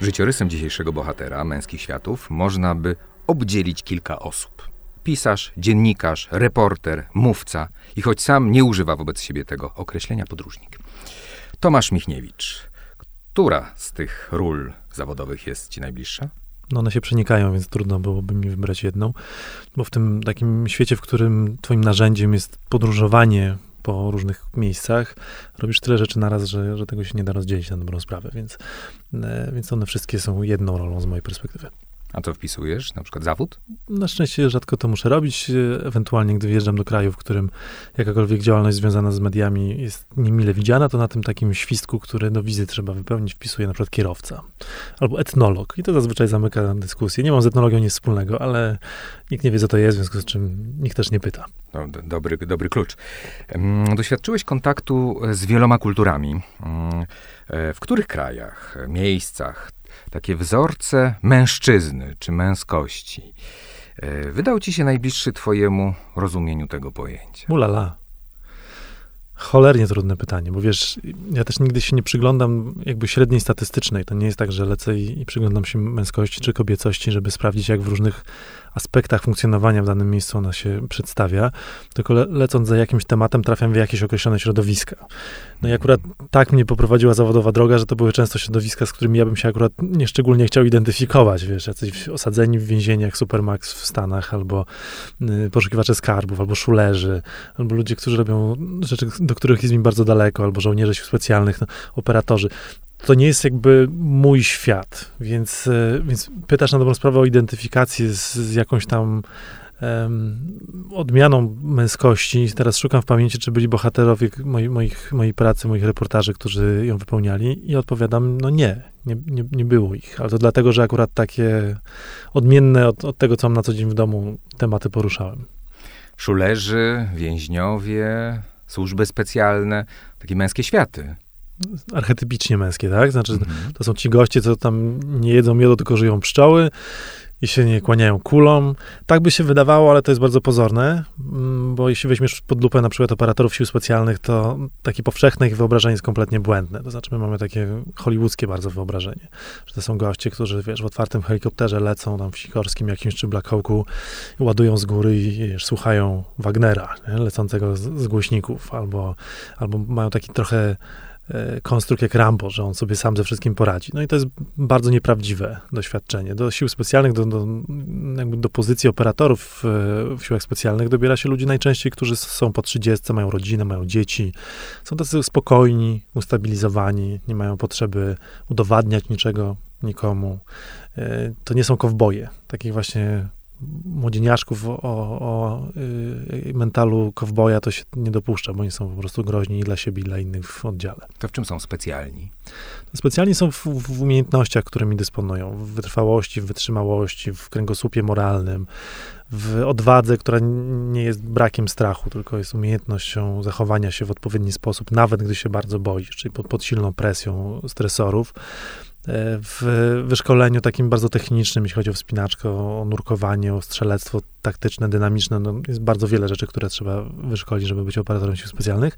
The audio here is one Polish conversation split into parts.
Życiorysem dzisiejszego bohatera męskich światów można by obdzielić kilka osób. Pisarz, dziennikarz, reporter, mówca i choć sam nie używa wobec siebie tego określenia podróżnik. Tomasz Michniewicz. Która z tych ról zawodowych jest ci najbliższa? No one się przenikają, więc trudno byłoby mi wybrać jedną, bo w tym takim świecie, w którym twoim narzędziem jest podróżowanie po różnych miejscach, robisz tyle rzeczy naraz, że, że tego się nie da rozdzielić na dobrą sprawę, więc, e, więc one wszystkie są jedną rolą z mojej perspektywy. A co wpisujesz? Na przykład zawód? Na szczęście rzadko to muszę robić. Ewentualnie, gdy wjeżdżam do kraju, w którym jakakolwiek działalność związana z mediami jest niemile widziana, to na tym takim świstku, który do wizy trzeba wypełnić, wpisuje na przykład kierowca albo etnolog. I to zazwyczaj zamyka dyskusję. Nie mam z etnologią nic wspólnego, ale nikt nie wie, co to jest, w związku z czym nikt też nie pyta. No, dobry, dobry klucz. Doświadczyłeś kontaktu z wieloma kulturami. E, w których krajach, miejscach takie wzorce mężczyzny czy męskości e, wydał ci się najbliższy twojemu rozumieniu tego pojęcia? Ulala. Cholernie trudne pytanie, bo wiesz, ja też nigdy się nie przyglądam jakby średniej statystycznej. To nie jest tak, że lecę i, i przyglądam się męskości czy kobiecości, żeby sprawdzić, jak w różnych aspektach funkcjonowania w danym miejscu ona się przedstawia, tylko le lecąc za jakimś tematem trafiam w jakieś określone środowiska. No i akurat tak mnie poprowadziła zawodowa droga, że to były często środowiska, z którymi ja bym się akurat nieszczególnie chciał identyfikować, wiesz, jacyś osadzeni w więzieniach Supermax w Stanach, albo y, poszukiwacze skarbów, albo szulerzy, albo ludzie, którzy robią rzeczy, do których jest mi bardzo daleko, albo żołnierze sił specjalnych, no, operatorzy to nie jest jakby mój świat, więc, e, więc pytasz na dobrą sprawę o identyfikację z, z jakąś tam um, odmianą męskości. Teraz szukam w pamięci, czy byli bohaterowie moi, moich, mojej pracy, moich reportaży, którzy ją wypełniali i odpowiadam, no nie, nie, nie, nie było ich. Ale to dlatego, że akurat takie odmienne od, od tego, co mam na co dzień w domu, tematy poruszałem. Szulerzy, więźniowie, służby specjalne, takie męskie światy archetypicznie męskie, tak? Znaczy, mhm. to są ci goście, co tam nie jedzą miodu, tylko żyją pszczoły i się nie kłaniają kulom. Tak by się wydawało, ale to jest bardzo pozorne, mm, bo jeśli weźmiesz pod lupę na przykład operatorów sił specjalnych, to takie powszechne ich wyobrażenie jest kompletnie błędne. To znaczy, my mamy takie hollywoodzkie bardzo wyobrażenie, że to są goście, którzy, wiesz, w otwartym helikopterze lecą tam w Sikorskim jakimś czy Black Hawku, ładują z góry i wiesz, słuchają Wagnera, nie? lecącego z, z głośników, albo, albo mają taki trochę konstrukt jak Rambo, że on sobie sam ze wszystkim poradzi. No i to jest bardzo nieprawdziwe doświadczenie. Do sił specjalnych, do, do, do pozycji operatorów w, w siłach specjalnych dobiera się ludzi najczęściej, którzy są po 30, mają rodzinę, mają dzieci, są tacy spokojni, ustabilizowani, nie mają potrzeby udowadniać niczego nikomu. E, to nie są kowboje, takich właśnie młodzieniaszków o, o y, mentalu kowboja to się nie dopuszcza, bo oni są po prostu groźni i dla siebie, i dla innych w oddziale. To w czym są specjalni? Specjalni są w, w umiejętnościach, którymi dysponują. W wytrwałości, w wytrzymałości, w kręgosłupie moralnym, w odwadze, która nie jest brakiem strachu, tylko jest umiejętnością zachowania się w odpowiedni sposób, nawet gdy się bardzo boisz, czyli pod, pod silną presją stresorów. E, w wyszkoleniu takim bardzo technicznym, jeśli chodzi o wspinaczkę, o nurkowanie, o strzelectwo taktyczne, dynamiczne, no jest bardzo wiele rzeczy, które trzeba wyszkolić, żeby być operatorem sił specjalnych.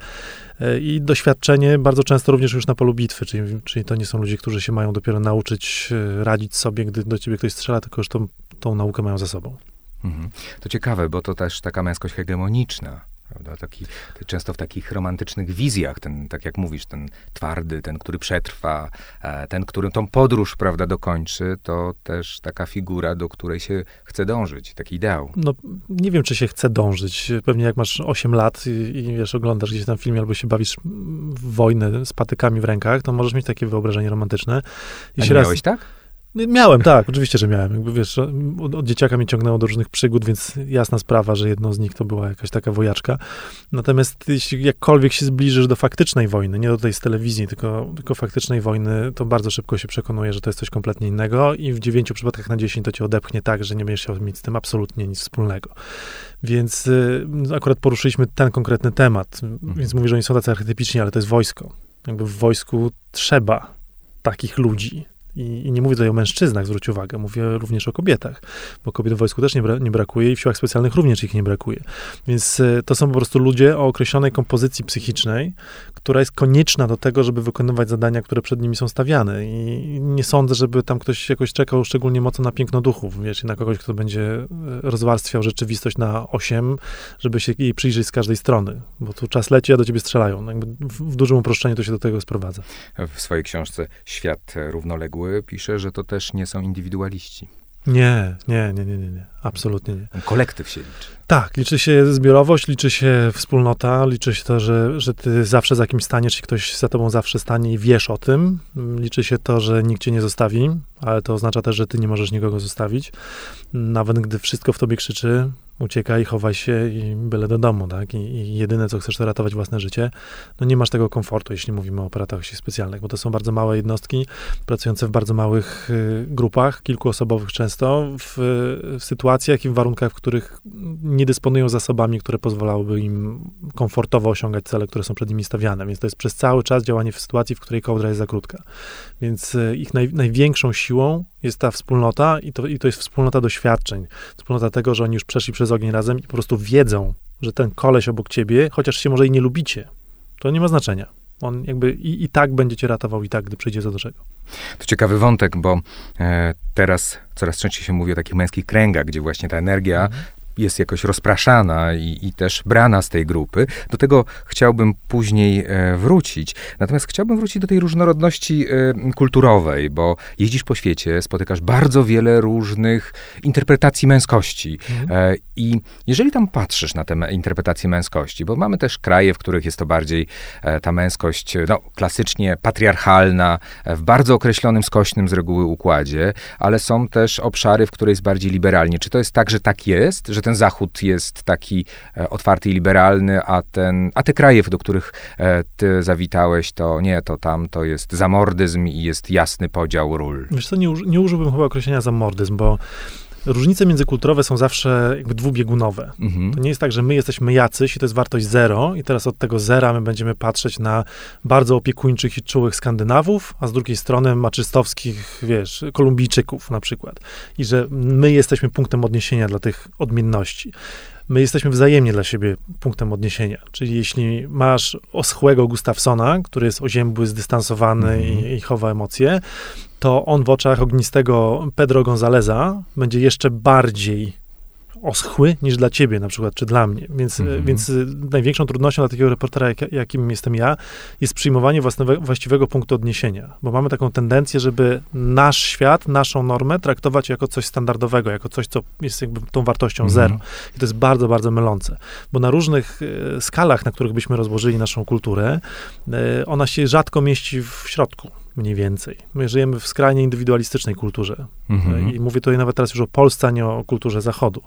E, I doświadczenie bardzo często również już na polu bitwy, czyli, czyli to nie są ludzie, którzy się mają dopiero nauczyć e, radzić sobie, gdy do ciebie ktoś strzela, tylko już tą, tą naukę mają za sobą. Mhm. To ciekawe, bo to też taka męskość hegemoniczna Prawda? Taki, często w takich romantycznych wizjach, ten, tak jak mówisz, ten twardy, ten, który przetrwa, e, ten, który tą podróż, prawda, dokończy, to też taka figura, do której się chce dążyć, taki ideał. No, nie wiem, czy się chce dążyć. Pewnie jak masz 8 lat i, i wiesz, oglądasz gdzieś tam film albo się bawisz w wojnę z patykami w rękach, to możesz mieć takie wyobrażenie romantyczne. I A nie raz... miałeś tak? Miałem, tak, oczywiście, że miałem. Jakby, wiesz, od, od, dzieciaka mnie ciągnęło do różnych przygód, więc jasna sprawa, że jedną z nich to była jakaś taka wojaczka. Natomiast jeśli jakkolwiek się zbliżysz do faktycznej wojny, nie do tej z telewizji, tylko, tylko faktycznej wojny, to bardzo szybko się przekonuje, że to jest coś kompletnie innego i w dziewięciu przypadkach na dziesięć to cię odepchnie tak, że nie będziesz chciał mieć z tym absolutnie nic wspólnego. Więc y, akurat poruszyliśmy ten konkretny temat, mhm. więc mówię, że oni są tacy archetypiczni, ale to jest wojsko. Jakby w wojsku trzeba takich ludzi, I, I, nie mówię tutaj o mężczyznach, zwróć uwagę, mówię również o kobietach, bo kobiet w wojsku też nie, bra nie brakuje i w siłach specjalnych również ich nie brakuje. Więc y, to są po prostu ludzie o określonej kompozycji psychicznej, która jest konieczna do tego, żeby wykonywać zadania, które przed nimi są stawiane. I nie sądzę, żeby tam ktoś jakoś czekał szczególnie mocno na piękno duchów, wiesz, na kogoś, kto będzie e, rozwarstwiał rzeczywistość na osiem, żeby się jej przyjrzeć z każdej strony, bo tu czas leci, a do ciebie strzelają. No w, w dużym uproszczeniu to się do tego sprowadza. W swojej książce Świat równoległy pisze, że to też nie są indywidualiści. Nie, nie, nie, nie, nie, nie. absolutnie nie. Kolektyw się liczy. Tak, liczy się zbiorowość, liczy się wspólnota, liczy się to, że, że ty zawsze za kimś staniesz i ktoś za tobą zawsze stanie i wiesz o tym. Liczy się to, że nikt cię nie zostawi, ale to oznacza też, że ty nie możesz nikogo zostawić. Nawet gdy wszystko w tobie krzyczy, uciekaj, chowaj się i byle do domu, tak? I, I, jedyne, co chcesz, to ratować własne życie. No nie masz tego komfortu, jeśli mówimy o operatach sił specjalnych, bo to są bardzo małe jednostki, pracujące w bardzo małych y, grupach, kilkuosobowych często, w, w, sytuacjach i w warunkach, w których nie dysponują zasobami, które pozwalałyby im komfortowo osiągać cele, które są przed nimi stawiane. Więc to jest przez cały czas działanie w sytuacji, w której kołdra jest za krótka. Więc y, ich naj, największą siłą jest ta wspólnota i to, i to jest wspólnota doświadczeń. Wspólnota tego, że oni już przeszli przez ogień razem i po prostu wiedzą, że ten koleś obok ciebie, chociaż się może i nie lubicie, to nie ma znaczenia. On jakby i, i tak będzie cię ratował, i tak, gdy przyjdzie do czego. To ciekawy wątek, bo e, teraz coraz częściej się mówi o takich męskich kręgach, gdzie właśnie ta energia mhm jest jakoś rozpraszana i, i, też brana z tej grupy. Do tego chciałbym później e, wrócić. Natomiast chciałbym wrócić do tej różnorodności e, kulturowej, bo jeździsz po świecie, spotykasz bardzo wiele różnych interpretacji męskości. Mhm. E, I jeżeli tam patrzysz na te interpretacje męskości, bo mamy też kraje, w których jest to bardziej ta męskość no, klasycznie patriarchalna, w bardzo określonym, skośnym z reguły układzie, ale są też obszary, w których jest bardziej liberalnie. Czy to jest tak, że tak jest, że ten Zachód jest taki e, otwarty i liberalny, a, ten, a te kraje, do których e, ty zawitałeś, to nie, to tam to jest zamordyzm i jest jasny podział ról. Wiesz co, nie, nie użyłbym chyba określenia zamordyzm, bo różnice międzykulturowe są zawsze jakby dwubiegunowe. Mhm. To nie jest tak, że my jesteśmy jacyś i to jest wartość zero i teraz od tego zera my będziemy patrzeć na bardzo opiekuńczych i czułych Skandynawów, a z drugiej strony maczystowskich, wiesz, Kolumbijczyków na przykład. I że my jesteśmy punktem odniesienia dla tych odmienności my jesteśmy wzajemnie dla siebie punktem odniesienia. Czyli jeśli masz oschłego Gustafsona, który jest oziębły, zdystansowany mm i, i, chowa emocje, to on w oczach ognistego Pedro Gonzaleza będzie jeszcze bardziej oschły niż dla ciebie na przykład, czy dla mnie. Więc, mm -hmm. więc największą trudnością dla takiego reportera, jak, jakim jestem ja, jest przyjmowanie własnego, właściwego punktu odniesienia. Bo mamy taką tendencję, żeby nasz świat, naszą normę traktować jako coś standardowego, jako coś, co jest jakby tą wartością mm -hmm. zero. I to jest bardzo, bardzo mylące. Bo na różnych y, skalach, na których byśmy rozłożyli naszą kulturę, y, ona się rzadko mieści w środku mniej więcej. My żyjemy w skrajnie indywidualistycznej kulturze. Mhm. I mówię tutaj nawet teraz już o Polsce, a nie o kulturze Zachodu.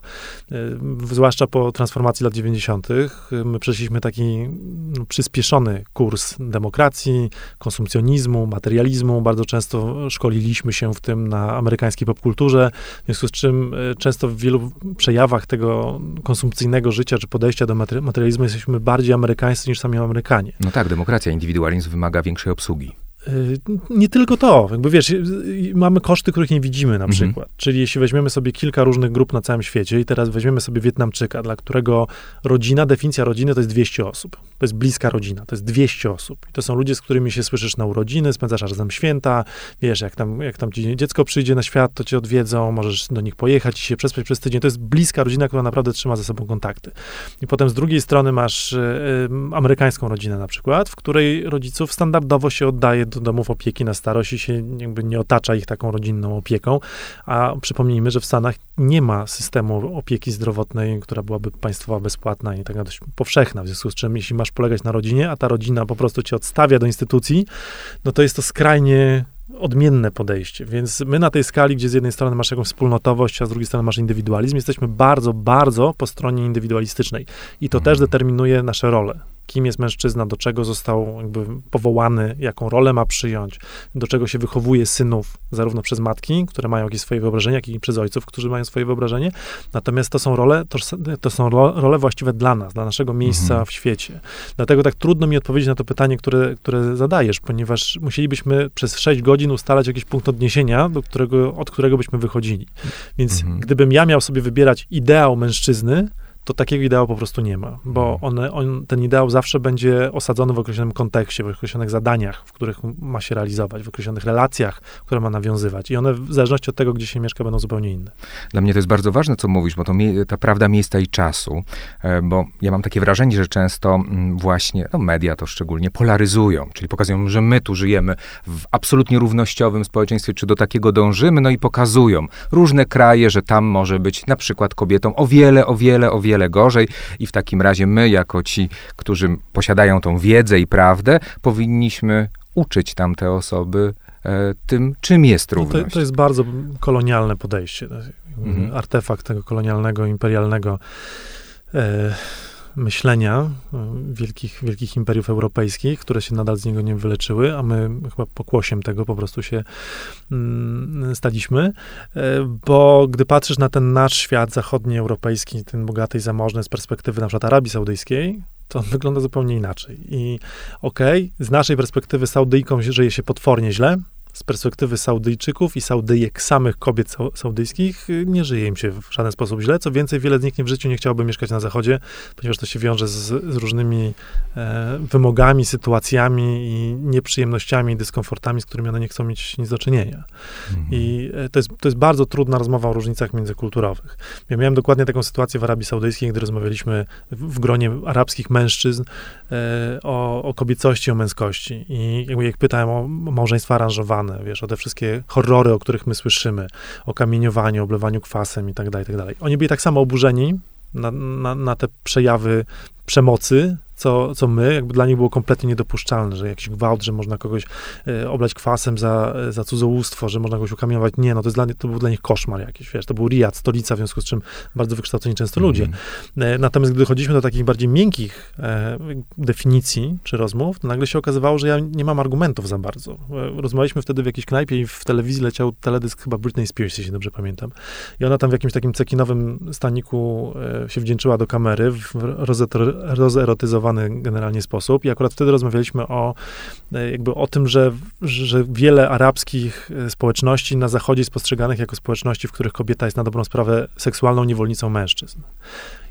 E, zwłaszcza po transformacji lat 90. my przeszliśmy taki no, przyspieszony kurs demokracji, konsumpcjonizmu, materializmu. Bardzo często szkoliliśmy się w tym na amerykańskiej popkulturze, w związku z czym e, często w wielu przejawach tego konsumpcyjnego życia czy podejścia do materializmu jesteśmy bardziej amerykańscy niż sami Amerykanie. No tak, demokracja, indywidualizm wymaga większej obsługi. Y, nie tylko to, jakby wiesz, y, y, mamy koszty, których nie widzimy na mhm. przykład. Czyli jeśli weźmiemy sobie kilka różnych grup na całym świecie i teraz weźmiemy sobie Wietnamczyka, dla którego rodzina, definicja rodziny to jest 200 osób. To jest bliska rodzina, to jest 200 osób. I to są ludzie, z którymi się słyszysz na urodziny, spędzasz razem święta, wiesz, jak tam, jak tam ci dziecko przyjdzie na świat, to cię odwiedzą, możesz do nich pojechać i się przespać przez tydzień. To jest bliska rodzina, która naprawdę trzyma ze sobą kontakty. I potem z drugiej strony masz y, y, amerykańską rodzinę na przykład, w której rodziców standardowo się oddaje do domów opieki na starość i się jakby nie otacza ich taką rodzinną opieką. A przypomnijmy, że w Stanach nie ma systemu opieki zdrowotnej, która byłaby państwowa, bezpłatna i taka dość powszechna. W związku z czym, jeśli masz polegać na rodzinie, a ta rodzina po prostu cię odstawia do instytucji, no to jest to skrajnie odmienne podejście. Więc my na tej skali, gdzie z jednej strony masz jakąś wspólnotowość, a z drugiej strony masz indywidualizm, jesteśmy bardzo, bardzo po stronie indywidualistycznej. I to mhm. też determinuje nasze role. Kim jest mężczyzna, do czego został powołany, jaką rolę ma przyjąć, do czego się wychowuje synów, zarówno przez matki, które mają jakieś swoje wyobrażenie, jak i przez ojców, którzy mają swoje wyobrażenie. Natomiast to są role, to, to są role właściwe dla nas, dla naszego miejsca mhm. w świecie. Dlatego tak trudno mi odpowiedzieć na to pytanie, które, które zadajesz, ponieważ musielibyśmy przez 6 godzin ustalać jakiś punkt odniesienia, do którego, od którego byśmy wychodzili. Więc mhm. gdybym ja miał sobie wybierać ideał mężczyzny, to takiego ideału po prostu nie ma, bo mhm. one, on, ten ideał zawsze będzie osadzony w określonym kontekście, w określonych zadaniach, w których ma się realizować, w określonych relacjach, które ma nawiązywać. I one w zależności od tego, gdzie się mieszka, będą zupełnie inne. Dla mnie to jest bardzo ważne, co mówisz, bo to ta prawda miejsca i czasu, e, bo ja mam takie wrażenie, że często mm, właśnie no media to szczególnie polaryzują, czyli pokazują, że my tu żyjemy w absolutnie równościowym społeczeństwie, czy do takiego dążymy, no i pokazują różne kraje, że tam może być na przykład kobietom o wiele, o wiele, o wiele wiele gorzej i w takim razie my, jako ci, którzy posiadają tą wiedzę i prawdę, powinniśmy uczyć tamte osoby e, tym, czym jest równość. No to, to, jest bardzo kolonialne podejście. Mhm. Artefakt tego kolonialnego, imperialnego e, myślenia e, wielkich, wielkich imperiów europejskich, które się nadal z niego nie wyleczyły, a my chyba pokłosiem tego po prostu się mm, staliśmy, e, bo gdy patrzysz na ten nasz świat zachodni, europejski, ten bogaty i zamożny z perspektywy na przykład Arabii Saudyjskiej, to on wygląda zupełnie inaczej. I okej, okay, z naszej perspektywy Saudyjkom żyje się potwornie źle, z perspektywy Saudyjczyków i Saudyjek, samych kobiet saudyjskich, y, nie żyje im się w żaden sposób źle. Co więcej, wiele z nich w życiu nie chciałoby mieszkać na Zachodzie, ponieważ to się wiąże z, z różnymi e, wymogami, sytuacjami i nieprzyjemnościami, dyskomfortami, z którymi one nie chcą mieć nic do czynienia. Mhm. I e, to, jest, to jest bardzo trudna rozmowa o różnicach międzykulturowych. Ja miałem dokładnie taką sytuację w Arabii Saudyjskiej, gdy rozmawialiśmy w, w gronie arabskich mężczyzn e, o, o kobiecości, o męskości. I jakby jak pytałem o małżeństwa aranżowane, wiesz, o te wszystkie horrory, o których my słyszymy, o kamieniowaniu, oblewaniu kwasem i tak dalej, i tak dalej. Oni byli tak samo oburzeni na, na, na te przejawy przemocy, co, co my, jakby dla nich było kompletnie niedopuszczalne, że jakiś gwałt, że można kogoś e, oblać kwasem za, za cudzołóstwo, że można kogoś ukamiować. Nie, no to, jest dla, to był dla nich koszmar jakiś, wiesz, to był Riyad, stolica, w związku z czym bardzo wykształceni często ludzie. Mm. E, natomiast gdy chodziliśmy do takich bardziej miękkich e, definicji czy rozmów, to nagle się okazywało, że ja nie mam argumentów za bardzo. E, rozmawialiśmy wtedy w jakiejś knajpie i w telewizji leciał teledysk chyba Britney Spears, jeśli dobrze pamiętam. I ona tam w jakimś takim cekinowym staniku e, się wdzięczyła do kamery w generalnie sposób. I akurat wtedy rozmawialiśmy o, e, jakby o tym, że, że wiele arabskich e, społeczności na zachodzie jest postrzeganych jako społeczności, w których kobieta jest na dobrą sprawę seksualną niewolnicą mężczyzn.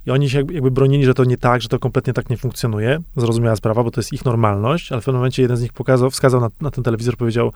I oni się jakby bronili, że to nie tak, że to kompletnie tak nie funkcjonuje. Zrozumiała sprawa, bo to jest ich normalność, ale w pewnym momencie jeden z nich pokazał, wskazał na, na ten telewizor, powiedział,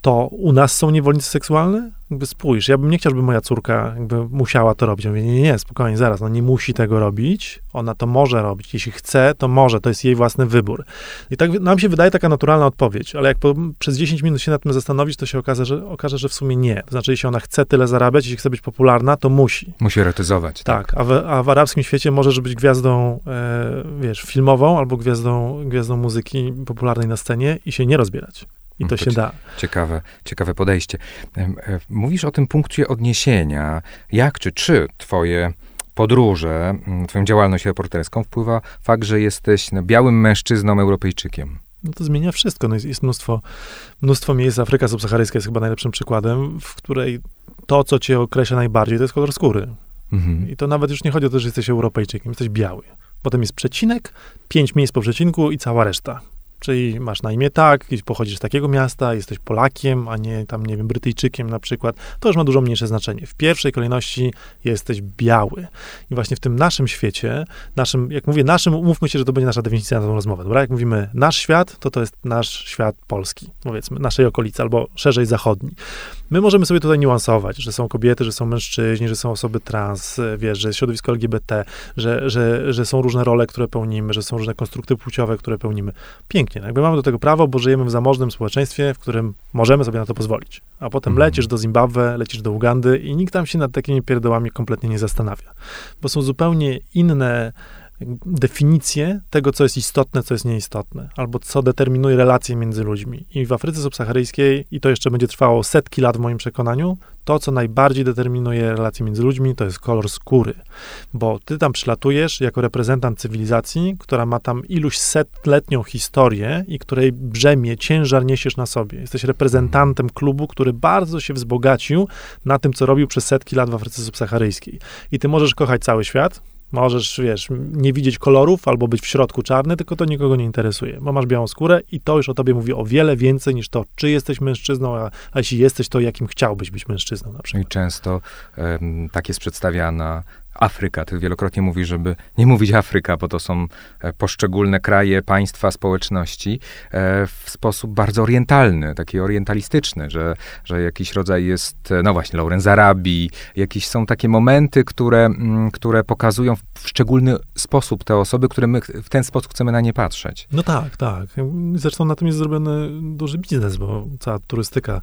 to u nas są niewolnicy seksualne? Jakby spójrz, ja bym nie chciał, żeby moja córka jakby musiała to robić. Ja mówię, nie, nie, nie, spokojnie, zaraz, no nie musi tego robić, ona to może robić. Jeśli chce, to może, to jest jej własny wybór. I tak nam się wydaje taka naturalna odpowiedź, ale jak po, przez 10 minut się nad tym zastanowić, to się okaże że, okaże, że w sumie nie. To znaczy, jeśli ona chce tyle zarabiać, jeśli chce być popularna, to musi. Musi erotyzować. Tak, tak. A, w, a, w, arabskim świecie możesz być gwiazdą, e, wiesz, filmową albo gwiazdą, gwiazdą muzyki popularnej na scenie i się nie rozbierać. I to, to się da. Ciekawe, ciekawe podejście. E, mówisz o tym punkcie odniesienia. Jak czy czy twoje podróże, twoją działalność reporterską wpływa fakt, że jesteś no, białym mężczyzną Europejczykiem? No to zmienia wszystko. No jest, jest mnóstwo, mnóstwo miejsc. Afryka subsaharyjska jest chyba najlepszym przykładem, w której to, co cię określa najbardziej, to jest kolor skóry. Mhm. I to nawet już nie chodzi o to, że jesteś Europejczykiem, jesteś biały. Potem jest przecinek, pięć miejsc po przecinku i cała reszta. Czyli masz na imię tak, pochodzisz z takiego miasta, jesteś Polakiem, a nie tam, nie wiem, Brytyjczykiem na przykład, to już ma dużo mniejsze znaczenie. W pierwszej kolejności jesteś biały. I właśnie w tym naszym świecie, naszym, jak mówię naszym, umówmy się, że to będzie nasza definicja na tą rozmowę, dobra? Jak mówimy nasz świat, to to jest nasz świat polski, powiedzmy, naszej okolicy, albo szerzej zachodni. My możemy sobie tutaj niuansować, że są kobiety, że są mężczyźni, że są osoby trans, wiesz, że jest środowisko LGBT, że, że, że są różne role, które pełnimy, że są różne konstrukty płciowe, które pełnimy. Pięknie, no jakby mamy do tego prawo, bo żyjemy w zamożnym społeczeństwie, w którym możemy sobie na to pozwolić. A potem mhm. lecisz do Zimbabwe, lecisz do Ugandy i nikt tam się nad takimi pierdołami kompletnie nie zastanawia. Bo są zupełnie inne definicję tego, co jest istotne, co jest nieistotne, albo co determinuje relacje między ludźmi. I w Afryce subsaharyjskiej, i to jeszcze będzie trwało setki lat w moim przekonaniu, to, co najbardziej determinuje relacje między ludźmi, to jest kolor skóry. Bo ty tam przylatujesz jako reprezentant cywilizacji, która ma tam iluś setletnią historię i której brzemię, ciężar niesiesz na sobie. Jesteś reprezentantem klubu, który bardzo się wzbogacił na tym, co robił przez setki lat w Afryce subsaharyjskiej. I ty możesz kochać cały świat, Możesz, wiesz, nie widzieć kolorów albo być w środku czarny, tylko to nikogo nie interesuje, bo masz białą skórę i to już o tobie mówi o wiele więcej niż to, czy jesteś mężczyzną, a, a jeśli jesteś, to jakim chciałbyś być mężczyzną na przykład. I często um, tak jest przedstawiana Afryka. Ty wielokrotnie mówisz, żeby nie mówić Afryka, bo to są e, poszczególne kraje, państwa, społeczności e, w sposób bardzo orientalny, taki orientalistyczny, że, że jakiś rodzaj jest, e, no właśnie, Lauren z Arabii, jakieś są takie momenty, które, mm, które pokazują w szczególny sposób te osoby, które my w ten sposób chcemy na nie patrzeć. No tak, tak. Zresztą na tym jest zrobiony duży biznes, bo cała turystyka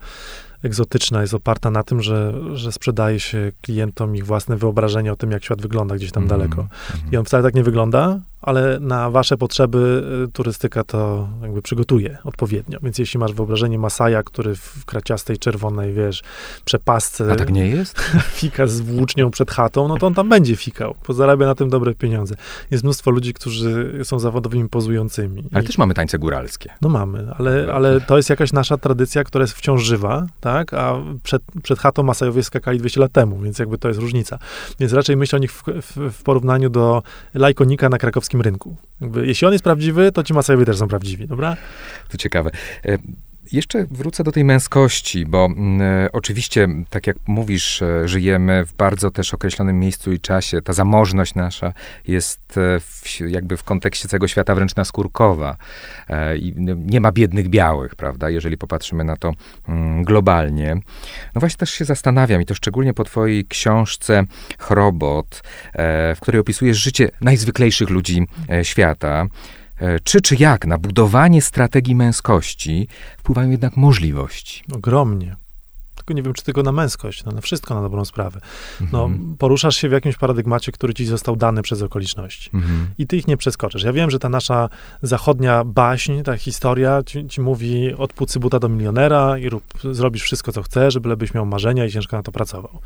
egzotyczna jest oparta na tym, że, że sprzedaje się klientom ich własne wyobrażenie o tym, jak świat wygląda gdzieś tam mm, daleko. Mm. I on wcale tak nie wygląda, ale na wasze potrzeby y, turystyka to jakby przygotuje odpowiednio. Więc jeśli masz wyobrażenie Masaja, który w kraciastej, czerwonej, wiesz, przepasce... A tak nie jest? Fika z włócznią przed chatą, no to on tam będzie fikał, bo zarabia na tym dobre pieniądze. Jest mnóstwo ludzi, którzy są zawodowymi pozującymi. Ale I... też mamy tańce góralskie. No mamy, ale, ale to jest jakaś nasza tradycja, która jest wciąż żywa, tak? A przed, przed chatą Masajowie skakali 200 lat temu, więc jakby to jest różnica. Więc raczej myślę o nich w, w, w porównaniu do lajkonika na krakowskim polskim rynku. Jakby, jeśli on jest prawdziwy, to ci Masajowie też są prawdziwi, dobra? To ciekawe. Jeszcze wrócę do tej męskości, bo mm, e, oczywiście, tak jak mówisz, e, żyjemy w bardzo też określonym miejscu i czasie. Ta zamożność nasza jest e, w, jakby w kontekście całego świata wręcz naskórkowa. I nie ma biednych białych, prawda, jeżeli popatrzymy na to mm, globalnie. No właśnie też się zastanawiam, i to szczególnie po twojej książce Chrobot, w której opisujesz życie najzwyklejszych ludzi świata. E, czy czy jak na budowanie strategii męskości wpływają jednak możliwości? Ogromnie. Tylko nie wiem, czy tylko na męskość, no na wszystko na dobrą sprawę. No, mhm. poruszasz się w jakimś paradygmacie, który ci został dany przez okoliczności. Mhm. I ty ich nie przeskoczysz. Ja wiem, że ta nasza zachodnia baśń, ta historia ci, ci mówi od płucy buta do milionera i rób, zrobisz wszystko, co chcesz, byś miał marzenia i ciężko na to pracował.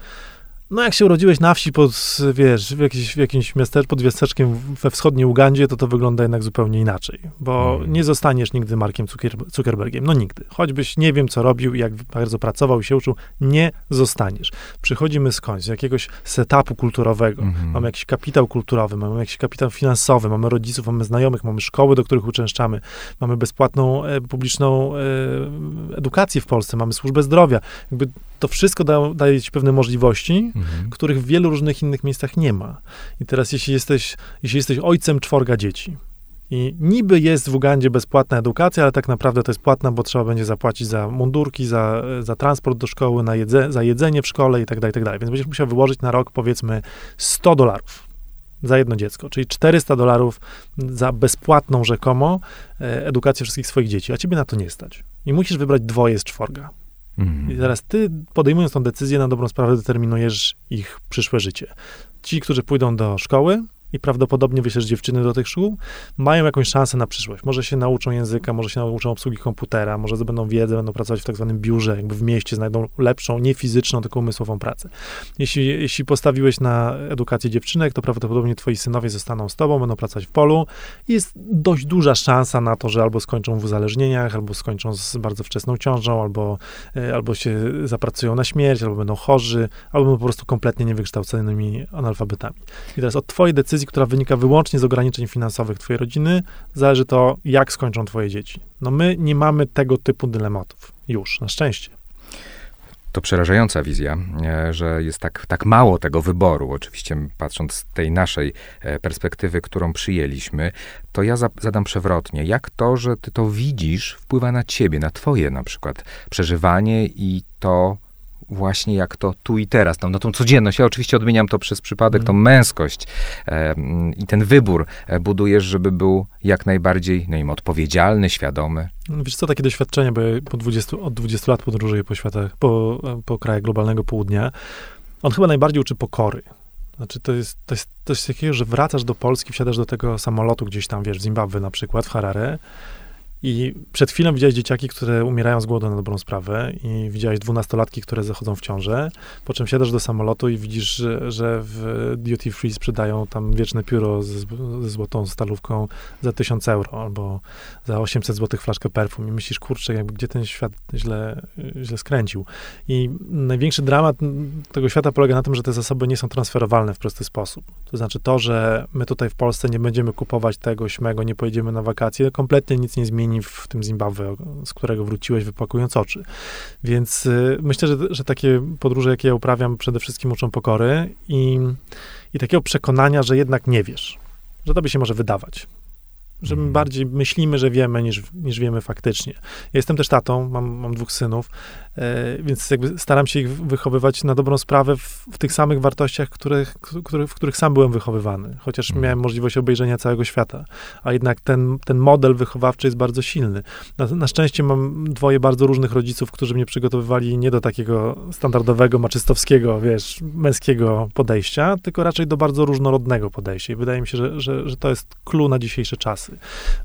No jak się urodziłeś na wsi pod, wiesz, w, jakiś, w jakimś miasteczku, pod miasteczkiem we wschodniej Ugandzie, to to wygląda jednak zupełnie inaczej, bo hmm. nie zostaniesz nigdy Markiem Zucker, Zuckerbergiem, no nigdy. Choćbyś nie wiem, co robił, jak bardzo pracował i się uczył, nie zostaniesz. Przychodzimy skądś, z jakiegoś setupu kulturowego, hmm. mamy jakiś kapitał kulturowy, mamy jakiś kapitał finansowy, mamy rodziców, mamy znajomych, mamy szkoły, do których uczęszczamy, mamy bezpłatną e, publiczną e, edukację w Polsce, mamy służbę zdrowia. Jakby to wszystko da, daje ci pewne możliwości, mhm. których w wielu różnych innych miejscach nie ma. I teraz, jeśli jesteś, jeśli jesteś ojcem czworga dzieci, i niby jest w Ugandzie bezpłatna edukacja, ale tak naprawdę to jest płatna, bo trzeba będzie zapłacić za mundurki, za, za transport do szkoły, na jedze, za jedzenie w szkole i tak dalej, tak dalej. Więc będziesz musiał wyłożyć na rok powiedzmy 100 dolarów za jedno dziecko, czyli 400 dolarów za bezpłatną rzekomo e, edukację wszystkich swoich dzieci, a ciebie na to nie stać. I musisz wybrać dwoje z czworga. Mhm. I teraz ty, podejmując tą decyzję, na dobrą sprawę determinujesz ich przyszłe życie. Ci, którzy pójdą do szkoły, i prawdopodobnie wyślesz dziewczyny do tych szkół, mają jakąś szansę na przyszłość. Może się nauczą języka, może się nauczą obsługi komputera, może zdobędą wiedzę, będą pracować w tak zwanym biurze, jakby w mieście, znajdą lepszą, nie fizyczną, tylko umysłową pracę. Jeśli, jeśli postawiłeś na edukację dziewczynek, to prawdopodobnie twoi synowie zostaną z tobą, będą pracować w polu jest dość duża szansa na to, że albo skończą w uzależnieniach, albo skończą z bardzo wczesną ciążą, albo, e, albo się zapracują na śmierć, albo będą chorzy, albo po prostu kompletnie niewykształconymi analfabetami. I teraz od twojej decyzji decyzji, która wynika wyłącznie z ograniczeń finansowych twojej rodziny, zależy to, jak skończą twoje dzieci. No my nie mamy tego typu dylematów. Już, na szczęście. To przerażająca wizja, e, że jest tak, tak mało tego wyboru. Oczywiście, patrząc z tej naszej e, perspektywy, którą przyjęliśmy, to ja zadam przewrotnie. Jak to, że ty to widzisz, wpływa na ciebie, na twoje na przykład przeżywanie i to, właśnie jak to tu i teraz, tą, na tą codzienność. Ja oczywiście odmieniam to przez przypadek, tą mhm. męskość e, i ten wybór e, budujesz, żeby był jak najbardziej, no im odpowiedzialny, świadomy. Wiesz co, takie doświadczenie, bo po 20, od 20 lat podróżuję po światach, po, po krajach globalnego południa. On chyba najbardziej uczy pokory. Znaczy, to jest, to jest coś takiego, że wracasz do Polski, wsiadasz do tego samolotu gdzieś tam, wiesz, w Zimbabwe na przykład, w Harare i przed chwilą widziałeś dzieciaki, które umierają z głodu na dobrą sprawę i widziałeś dwunastolatki, które zachodzą w ciążę, po czym siadasz do samolotu i widzisz, że, że w duty free sprzedają tam wieczne pióro ze, ze złotą stalówką za 1000 euro albo za 800 złotych flaszkę perfum i myślisz, kurczę, jakby gdzie ten świat źle, źle skręcił. I największy dramat tego świata polega na tym, że te zasoby nie są transferowalne w prosty sposób. To znaczy to, że my tutaj w Polsce nie będziemy kupować tego, śmego, nie pojedziemy na wakacje, kompletnie nic nie zmieni w tym Zimbabwe, z którego wróciłeś wypłakując oczy. Więc y, myślę, że, że takie podróże, jakie ja uprawiam, przede wszystkim uczą pokory i, i takiego przekonania, że jednak nie wiesz, że to by się może wydawać że my bardziej myślimy, że wiemy, niż, niż wiemy faktycznie. Ja jestem też tatą, mam, mam dwóch synów, e, więc jakby staram się ich wychowywać na dobrą sprawę w, w tych samych wartościach, których, których, w których sam byłem wychowywany, chociaż mhm. miałem możliwość obejrzenia całego świata. A jednak ten, ten model wychowawczy jest bardzo silny. Na, na szczęście mam dwoje bardzo różnych rodziców, którzy mnie przygotowywali nie do takiego standardowego, maczystowskiego, wiesz, męskiego podejścia, tylko raczej do bardzo różnorodnego podejścia. I wydaje mi się, że, że, że to jest clue na dzisiejsze czasy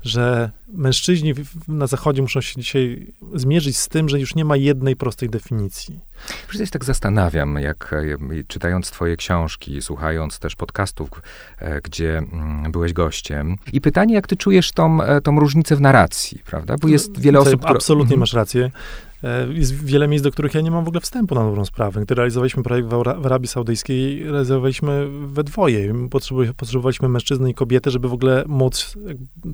że mężczyźni na Zachodzie muszą się dzisiaj zmierzyć z tym, że już nie ma jednej prostej definicji. Przecież się tak zastanawiam, jak e, czytając twoje książki, słuchając też podcastów, e, gdzie mm, byłeś gościem. I pytanie, jak ty czujesz tą, e, tą różnicę w narracji, prawda? Bo jest wiele osób... Absolutnie które... masz rację. E, jest wiele miejsc, do których ja nie mam w ogóle wstępu na dobrą sprawę. Gdy realizowaliśmy projekt w Arabii Saudyjskiej, realizowaliśmy we dwoje. Potrzebowaliśmy mężczyzny i kobiety, żeby w ogóle móc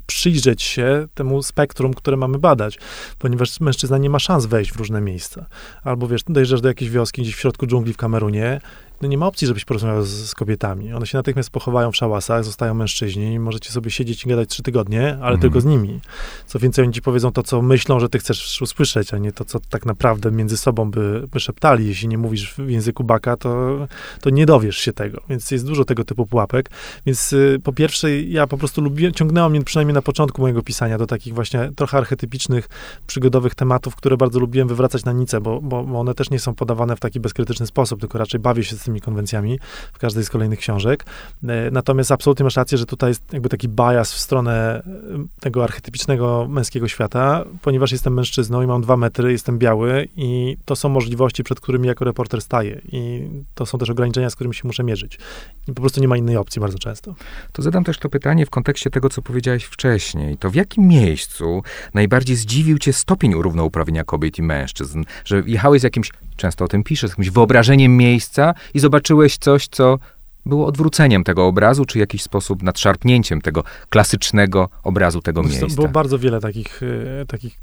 przyjrzeć się temu spektrum, które mamy badać, ponieważ mężczyzna nie ma szans wejść w różne miejsca. Albo wiesz, dojeżdżasz do jakiejś wioski gdzieś w środku dżungli w Kamerunie, no nie ma opcji, żebyś porozmawiał z, z, kobietami. One się natychmiast pochowają w szałasach, zostają mężczyźni i możecie sobie siedzieć i gadać trzy tygodnie, ale mhm. tylko z nimi. Co więcej, oni ci powiedzą to, co myślą, że ty chcesz usłyszeć, a nie to, co tak naprawdę między sobą by, by szeptali. Jeśli nie mówisz w języku baka, to, to nie dowiesz się tego. Więc jest dużo tego typu pułapek. Więc y, po pierwsze, ja po prostu lubię, ciągnęło mnie przynajmniej na początku mojego pisania do takich właśnie trochę archetypicznych, przygodowych tematów, które bardzo lubiłem wywracać na nicę, bo, bo, bo one też nie są podawane w taki bezkrytyczny sposób, tylko raczej bawię się z tym tymi konwencjami w każdej z kolejnych książek. E, natomiast absolutnie masz rację, że tutaj jest jakby taki bias w stronę e, tego archetypicznego męskiego świata, ponieważ jestem mężczyzną i mam dwa metry, jestem biały i to są możliwości, przed którymi jako reporter staję i to są też ograniczenia, z którymi się muszę mierzyć. I po prostu nie ma innej opcji bardzo często. To zadam też to pytanie w kontekście tego, co powiedziałeś wcześniej. To w jakim miejscu najbardziej zdziwił cię stopień równouprawnienia kobiet i mężczyzn? Że jechałeś z jakimś, często o tym piszesz, z jakimś wyobrażeniem miejsca i zobaczyłeś coś, co było odwróceniem tego obrazu, czy w jakiś sposób nadszarpnięciem tego klasycznego obrazu tego miejsca. Było bardzo wiele takich, e, takich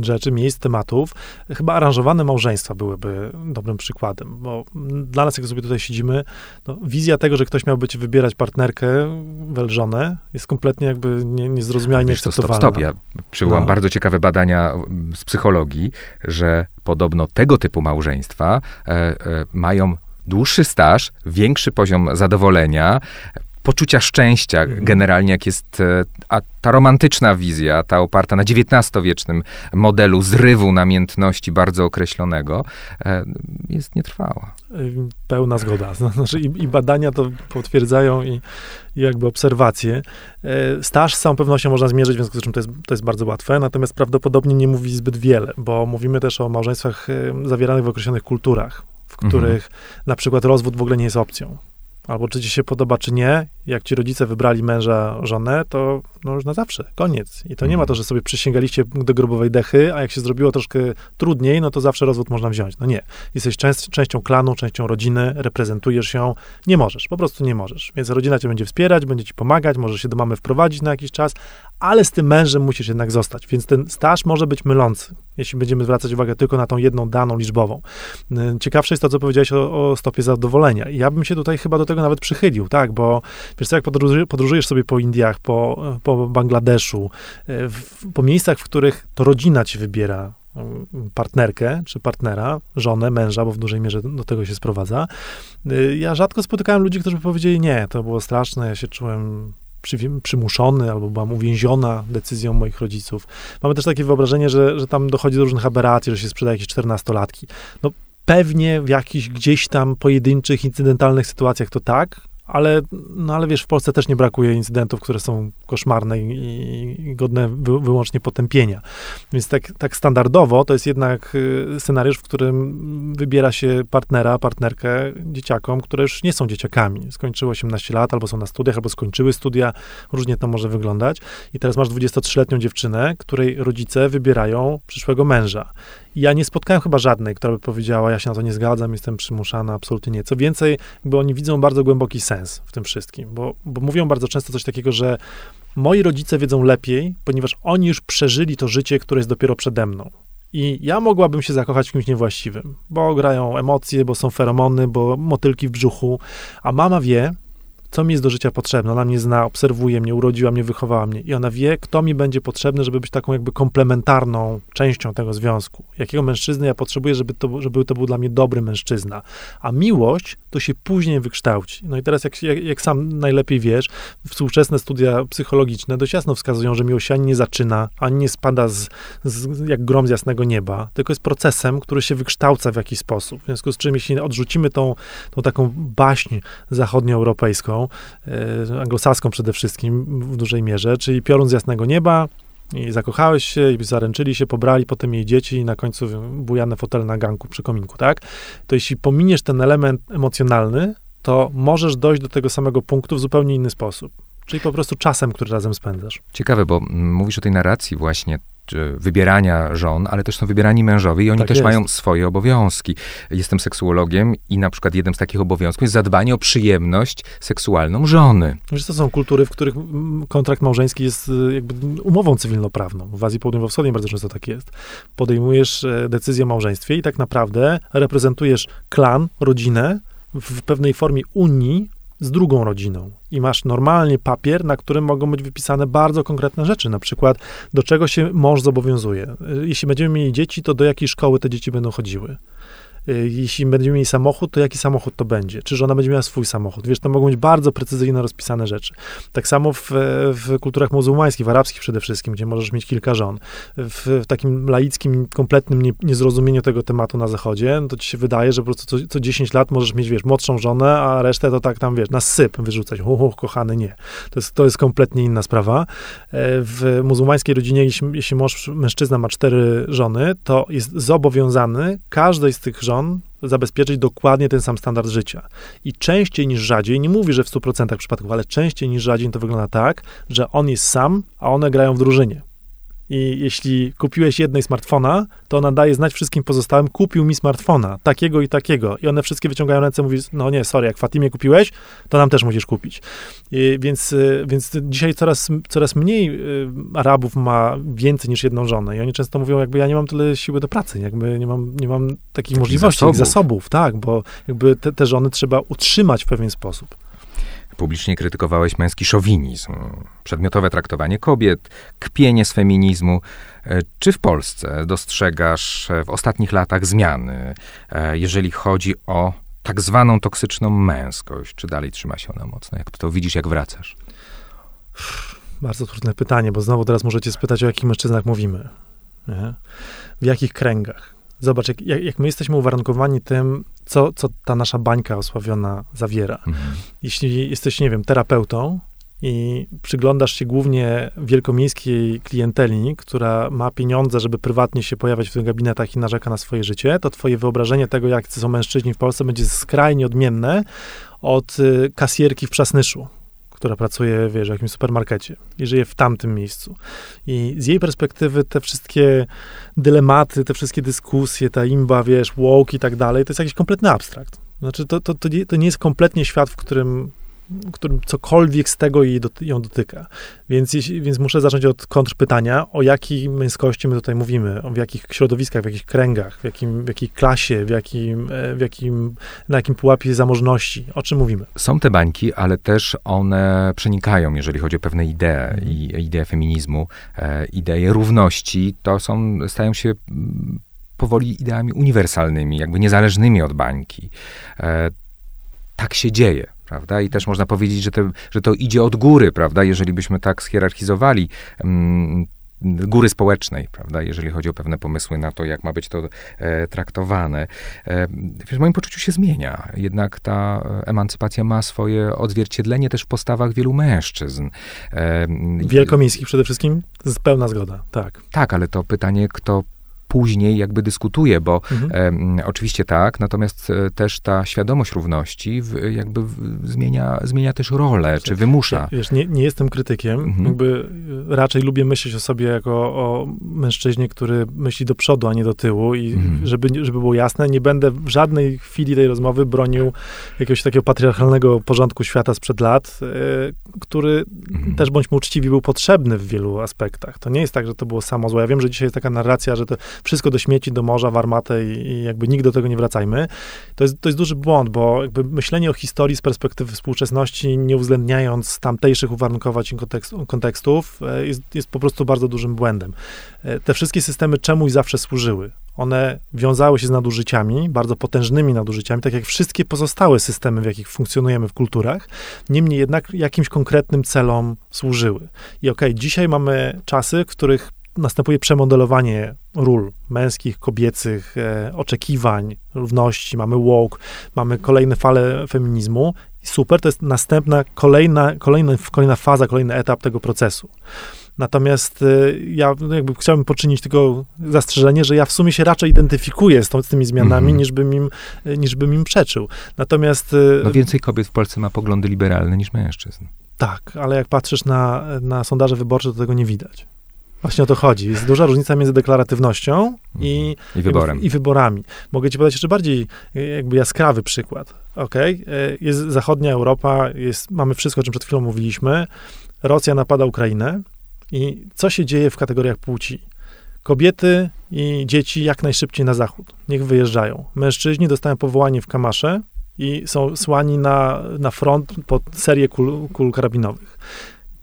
rzeczy, miejsc, tematów. Chyba aranżowane małżeństwa byłyby dobrym przykładem, bo dla nas, jak sobie tutaj siedzimy, no, wizja tego, że ktoś miałby ci wybierać partnerkę, welżonę, jest kompletnie jakby nie, niezrozumiała i nieakceptowalna. Stop, stop. Ja przywołam no. bardzo ciekawe badania z psychologii, że podobno tego typu małżeństwa e, e, mają dłuższy staż, większy poziom zadowolenia, poczucia szczęścia mhm. generalnie, jak jest e, a ta romantyczna wizja, ta oparta na XIX-wiecznym modelu zrywu namiętności bardzo określonego, e, jest nietrwała. Pełna zgoda. Znaczy i, i badania to potwierdzają i, i, jakby obserwacje. E, staż z całą pewnością można zmierzyć, w związku z czym to jest, to jest bardzo łatwe, natomiast prawdopodobnie nie mówi zbyt wiele, bo mówimy też o małżeństwach zawieranych w określonych kulturach w których mhm. na przykład rozwód w ogóle nie jest opcją. Albo czy ci się podoba, czy nie, jak ci rodzice wybrali męża, żonę, to no już na zawsze, koniec. I to nie ma mhm. to, że sobie przysięgaliście do grobowej dechy, a jak się zrobiło troszkę trudniej, no to zawsze rozwód można wziąć. No nie. Jesteś częst, częścią klanu, częścią rodziny, reprezentujesz ją, nie możesz, po prostu nie możesz. Więc rodzina cię będzie wspierać, będzie ci pomagać, możesz się do mamy wprowadzić na jakiś czas, ale z tym mężem musisz jednak zostać. Więc ten staż może być mylący, jeśli będziemy zwracać uwagę tylko na tą jedną daną liczbową. Y, ciekawsze jest to, co powiedziałeś o, o stopie zadowolenia. Ja bym się tutaj chyba do tego nawet przychylił, tak, bo wiesz co, jak podróżujesz sobie po Indiach, po, po Bangladeszu, y, w, po miejscach, w których to rodzina ci wybiera y, partnerkę czy partnera, żonę, męża, bo w dużej mierze do tego się sprowadza. Ja rzadko spotykałem ludzi, którzy by powiedzieli, nie, to było straszne, ja się czułem przymuszony albo byłam uwięziona decyzją moich rodziców. Mamy też takie wyobrażenie, że, że tam dochodzi do różnych aberracji, że się sprzedaje jakieś czternastolatki. No pewnie w jakichś gdzieś tam pojedynczych, incydentalnych sytuacjach to tak, ale, no ale wiesz, w Polsce też nie brakuje incydentów, które są koszmarne i, i godne wy, wyłącznie potępienia. Więc tak, tak standardowo to jest jednak y, scenariusz, w którym wybiera się partnera, partnerkę dzieciakom, które już nie są dzieciakami. Skończyły 18 lat, albo są na studiach, albo skończyły studia. Różnie to może wyglądać. I teraz masz 23-letnią dziewczynę, której rodzice wybierają przyszłego męża. Ja nie spotkałem chyba żadnej, która by powiedziała, ja się na to nie zgadzam, jestem przymuszana, absolutnie nie. Co więcej, bo oni widzą bardzo głęboki sens w tym wszystkim, bo, bo mówią bardzo często coś takiego, że moi rodzice wiedzą lepiej, ponieważ oni już przeżyli to życie, które jest dopiero przede mną. I ja mogłabym się zakochać w kimś niewłaściwym, bo grają emocje, bo są feromony, bo motylki w brzuchu, a mama wie, co mi jest do życia potrzebne. Ona mnie zna, obserwuje mnie, urodziła mnie, wychowała mnie i ona wie, kto mi będzie potrzebny, żeby być taką jakby komplementarną częścią tego związku. Jakiego mężczyzny ja potrzebuję, żeby to, żeby to był dla mnie dobry mężczyzna. A miłość to się później wykształci. No i teraz, jak, jak, jak sam najlepiej wiesz, współczesne studia psychologiczne dość jasno wskazują, że miłość ani nie zaczyna, ani nie spada z, z, jak grom z jasnego nieba, tylko jest procesem, który się wykształca w jakiś sposób. W związku z czym, jeśli odrzucimy tą, tą taką baśń zachodnioeuropejską, e, anglosaską przede wszystkim w dużej mierze, czyli piorun z jasnego nieba, i zakochałeś się, i zaręczyli się, pobrali potem jej dzieci i na końcu bujane fotel na ganku przy kominku, tak? To jeśli pominiesz ten element emocjonalny, to możesz dojść do tego samego punktu w zupełnie inny sposób. Czyli po prostu czasem, który razem spędzasz. Ciekawe, bo mówisz o tej narracji właśnie wybierania żon, ale też są wybierani mężowie i oni Tak też jest. mają swoje obowiązki. Jestem seksuologiem i na przykład jednym z takich obowiązków jest zadbanie o przyjemność seksualną żony. Wiesz, to są kultury, w których mm, kontrakt małżeński jest y, jakby umową cywilnoprawną. W Azji Południowo-Wschodniej bardzo często tak jest. Podejmujesz e, decyzję o małżeństwie i tak naprawdę reprezentujesz klan, rodzinę w pewnej formie unii z drugą rodziną. I masz normalnie papier, na którym mogą być wypisane bardzo konkretne rzeczy, na przykład do czego się mąż zobowiązuje. Y, Jeśli będziemy mieli dzieci, to do jakiej szkoły te dzieci będą chodziły. Y, Jeśli będziemy mieli samochód, to jaki samochód to będzie? Czy żona będzie miała swój samochód? Wiesz, to mogą być bardzo precyzyjnie rozpisane rzeczy. Tak samo w, w kulturach muzułmańskich, w arabskich przede wszystkim, gdzie możesz mieć kilka żon. W, w takim laickim, kompletnym nie, niezrozumieniu tego tematu na zachodzie, no to ci się wydaje, że po prostu co, co 10 lat możesz mieć, wiesz, młodszą żonę, a resztę to tak tam, wiesz, na syp wyrzucać. Hu, hu, kochany, nie. To jest, to jest kompletnie inna sprawa. E, W muzułmańskiej rodzinie, jeśli, jeśli mąż, mężczyzna ma cztery żony, to jest zobowiązany każdej z tych żon zabezpieczyć dokładnie ten sam standard życia. I częściej niż rzadziej, nie mówię, że w 100% przypadków, ale częściej niż rzadziej to wygląda tak, że on jest sam, a one grają w drużynie. I jeśli kupiłeś jednej smartfona, to ona daje znać wszystkim pozostałym, kupił mi smartfona, takiego i takiego. I one wszystkie wyciągają ręce, mówi, no nie, sorry, jak Fatimie kupiłeś, to nam też musisz kupić. I, więc, y, więc dzisiaj coraz, coraz mniej y, Arabów ma więcej niż jedną żonę. I oni często mówią, jakby ja nie mam tyle siły do pracy, jakby nie mam, nie mam takich możliwości, zasobów. zasobów. zasobów, tak, bo jakby te, te żony trzeba utrzymać w pewien sposób. Publicznie krytykowałeś męski szowinizm, przedmiotowe traktowanie kobiet, kpienie z feminizmu. E, Czy w Polsce dostrzegasz e, w ostatnich latach zmiany, e, jeżeli chodzi o tak zwaną toksyczną męskość? Czy dalej trzyma się ona mocno? Jak to widzisz, jak wracasz? Bardzo trudne pytanie, bo znowu teraz możecie spytać, o jakich mężczyznach mówimy. Nie? W jakich kręgach? Zobacz, jak, jak my jesteśmy uwarunkowani tym, co, co ta nasza bańka osławiona zawiera. Mhm. Jeśli jesteś, nie wiem, terapeutą i przyglądasz się głównie wielkomiejskiej klienteli, która ma pieniądze, żeby prywatnie się pojawiać w tych gabinetach i narzeka na swoje życie, to twoje wyobrażenie tego, jak są mężczyźni w Polsce, będzie skrajnie odmienne od y, kasjerki w Przasnyszu, która pracuje, wiesz, w jakimś supermarkecie i żyje w tamtym miejscu. I z jej perspektywy te wszystkie dylematy, te wszystkie dyskusje, ta imba, wiesz, woke i tak dalej, to jest jakiś kompletny abstrakt. Znaczy, to, to, to, to nie jest kompletnie świat, w którym, którym cokolwiek z tego jej doty, ją dotyka. Więc, jeśli- więc muszę zacząć od kontrpytania, o jakiej męskości my tutaj mówimy, o w jakich środowiskach, w jakich kręgach, w, jakim, w jakiej klasie, w jakim, e, w jakim, na jakim pułapie zamożności, o czym mówimy. Są te bańki, ale też one przenikają, jeżeli chodzi o pewne idee i idee feminizmu, e, idee równości, to są, stają się powoli ideami uniwersalnymi, jakby niezależnymi od bańki. E, tak się dzieje. Prawda? I też można powiedzieć, że, te, że to idzie od góry, prawda? Jeżeli byśmy tak schierarchizowali mm, góry społecznej, prawda, jeżeli chodzi o pewne pomysły na to, jak ma być to e, traktowane. E, w moim poczuciu się zmienia. Jednak ta emancypacja ma swoje odzwierciedlenie też w postawach wielu mężczyzn. E, Wielkomiejskich przede wszystkim? Pełna zgoda, tak. Tak, ale to pytanie, kto później jakby dyskutuje, bo mhm. e, oczywiście tak, natomiast e, też ta świadomość równości w, jakby w, zmienia, zmienia też rolę, czy wymusza. Wiesz, nie, nie jestem krytykiem, mhm. jakby e, raczej lubię myśleć o sobie jako o mężczyźnie, który myśli do przodu, a nie do tyłu i mhm. żeby, żeby było jasne, nie będę w żadnej chwili tej rozmowy bronił jakiegoś takiego patriarchalnego porządku świata sprzed lat, e, który mhm. też bądźmy uczciwi, był potrzebny w wielu aspektach. To nie jest tak, że to było samo złe. Ja wiem, że dzisiaj jest taka narracja, że to wszystko do śmieci, do morza, w armatę i, i, jakby nigdy do tego nie wracajmy. To jest, to jest duży błąd, bo jakby myślenie o historii z perspektywy współczesności, nie uwzględniając tamtejszych uwarunkowań kontekstów, e, jest, jest po prostu bardzo dużym błędem. E, te wszystkie systemy czemuś zawsze służyły. One wiązały się z nadużyciami, bardzo potężnymi nadużyciami, tak jak wszystkie pozostałe systemy, w jakich funkcjonujemy w kulturach, niemniej jednak jakimś konkretnym celom służyły. I okej, okay, dzisiaj mamy czasy, w których następuje przemodelowanie ról męskich, kobiecych, e, oczekiwań, równości, mamy woke, mamy kolejne fale feminizmu. Super, to jest następna, kolejna, kolejna, kolejna faza, kolejny etap tego procesu. Natomiast e, ja jakby chciałbym poczynić tylko zastrzeżenie, że ja w sumie się raczej identyfikuję z, tą, z tymi zmianami, mm -hmm. niż, bym im, e, niż bym im przeczył. Natomiast... E, no więcej kobiet w Polsce ma poglądy liberalne niż mężczyzn. Tak, ale jak patrzysz na, na sondaże wyborcze, to tego nie widać. Właśnie o to chodzi. Jest duża różnica między deklaratywnością i, mhm. I, wyborem. i wyborami. Mogę ci podać jeszcze bardziej jakby jaskrawy przykład. Okay? Jest zachodnia Europa, jest, mamy wszystko, o czym przed chwilą mówiliśmy. Rosja napada Ukrainę i co się dzieje w kategoriach płci? Kobiety i dzieci jak najszybciej na zachód. Niech wyjeżdżają. Mężczyźni dostają powołanie w Kamasze i są słani na, na front pod serię kul, kul karabinowych.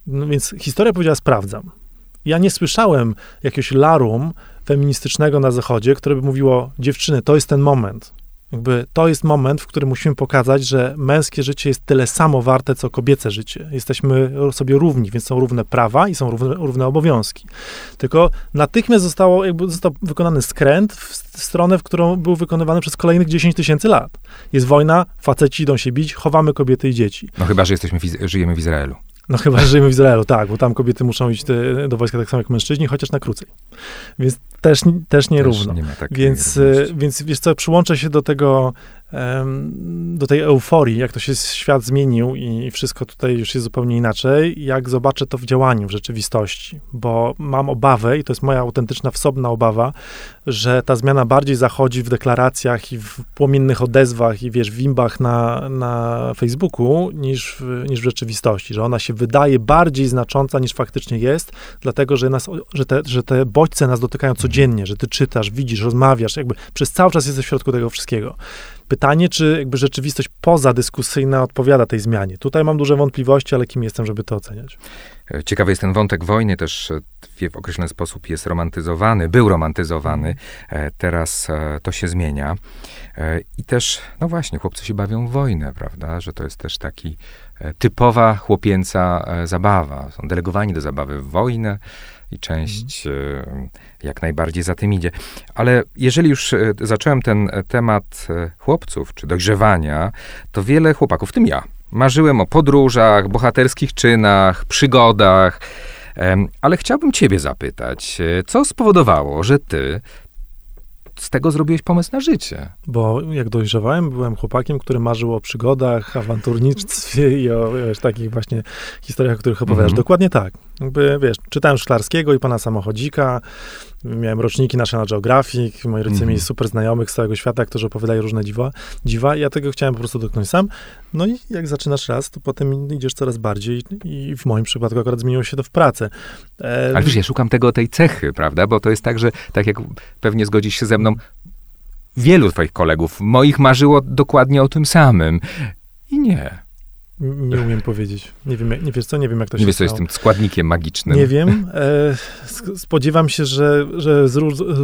No więc historia powiedziała, sprawdzam. Ja nie słyszałem jakiegoś larum feministycznego na Zachodzie, które by mówiło, dziewczyny, to jest ten moment. Jakby to jest moment, w którym musimy pokazać, że męskie życie jest tyle samo warte, co kobiece życie. Jesteśmy sobie równi, więc są równe prawa i są równe, równe obowiązki. Tylko natychmiast zostało, jakby został wykonany skręt w stronę, w którą był wykonywany przez kolejnych 10 tysięcy lat. Jest wojna, faceci idą się bić, chowamy kobiety i dzieci. No chyba, że jesteśmy, żyjemy w Izraelu. No chyba, że żyjemy w Izraelu, tak, bo tam kobiety muszą iść do, do wojska tak samo jak mężczyźni, chociaż na krócej. Więc też, też nierówno. Nie więc, więc wiesz co, przyłączę się do tego do tej euforii, jak to się świat zmienił i wszystko tutaj już jest zupełnie inaczej, jak zobaczę to w działaniu, w rzeczywistości, bo mam obawę, i to jest moja autentyczna, wsobna obawa, że ta zmiana bardziej zachodzi w deklaracjach i w płomiennych odezwach i wiesz, w imbach na, na Facebooku, niż w, niż w rzeczywistości, że ona się wydaje bardziej znacząca niż faktycznie jest, dlatego, że, nas, że, te, że te bodźce nas dotykają codziennie, że ty czytasz, widzisz, rozmawiasz, jakby przez cały czas jesteś w środku tego wszystkiego. Pytanie, czy jakby rzeczywistość pozadyskusyjna odpowiada tej zmianie. Tutaj mam duże wątpliwości, ale kim jestem, żeby to oceniać? Ciekawy jest ten wątek wojny, też e, w określony sposób jest romantyzowany, był romantyzowany, e, teraz e, to się zmienia. I też, no właśnie, chłopcy się bawią w wojnę, prawda, że to jest też taki typowa chłopięca zabawa. Są delegowani do zabawy w wojnę, i część mhm. jak najbardziej za tym idzie. Ale jeżeli już e, zacząłem ten e, temat chłopców czy dojrzewania, to wiele chłopaków, w tym ja, marzyłem o podróżach, bohaterskich czynach, przygodach. Ale chciałbym Ciebie zapytać, co spowodowało, że Ty z tego zrobiłeś pomysł na życie. Bo jak dojrzewałem, byłem chłopakiem, który marzył o przygodach, awanturnictwie i o wiesz, takich właśnie historiach, o których opowiadasz. Mm -hmm. Dokładnie tak. Jakby, wiesz, czytałem Szklarskiego i pana samochodzika, miałem roczniki National Geographic, moi rodzice mm. mieli super znajomych z całego świata, którzy opowiadają różne dziwa, dziwa i ja tego chciałem po prostu dotknąć sam. No i jak zaczynasz raz, to potem idziesz coraz bardziej i w moim przypadku akurat zmieniło się to w pracę. E... Ale wiesz, ja szukam tego, tej cechy, prawda? Bo to jest tak, że tak jak pewnie zgodzisz się ze mną, wielu twoich kolegów, moich marzyło dokładnie o tym samym. I nie. Nie umiem powiedzieć. Nie wiem, nie wiesz co, nie wiem jak to nie się wiesz, co jest tym składnikiem magicznym. Nie wiem. E, spodziewam się, że, że z,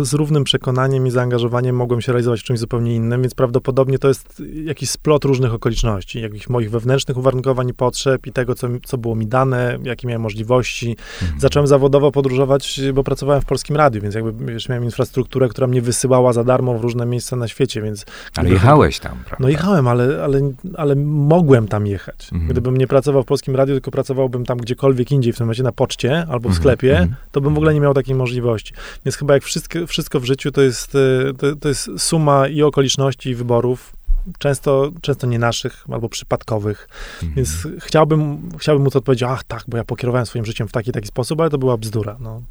z, równym przekonaniem i zaangażowaniem mogłem się realizować w czymś zupełnie innym, więc prawdopodobnie to jest jakiś splot różnych okoliczności, jakichś moich wewnętrznych uwarunkowań i potrzeb i tego, co, co było mi dane, jakie miałem możliwości. Mhm. Zacząłem zawodowo podróżować, bo pracowałem w Polskim Radiu, więc jakby wiesz, miałem infrastrukturę, która mnie wysyłała za darmo w różne miejsca na świecie, więc... Ale jechałeś tam, prawda? No jechałem, ale, ale, ale mogłem tam jechać. Mhm. Gdybym nie pracował w Polskim Radiu, tylko pracowałbym tam gdziekolwiek indziej, w tym momencie na poczcie albo w mhm. sklepie, mhm. to bym w ogóle nie miał takiej możliwości. Więc chyba jak wszystko, wszystko w życiu, to jest, e, to, to jest suma i okoliczności, i wyborów, często, często nie naszych albo przypadkowych. Mhm. Więc chciałbym, chciałbym móc odpowiedzieć, ach tak, bo ja pokierowałem swoim życiem w taki taki sposób, ale to była bzdura. No.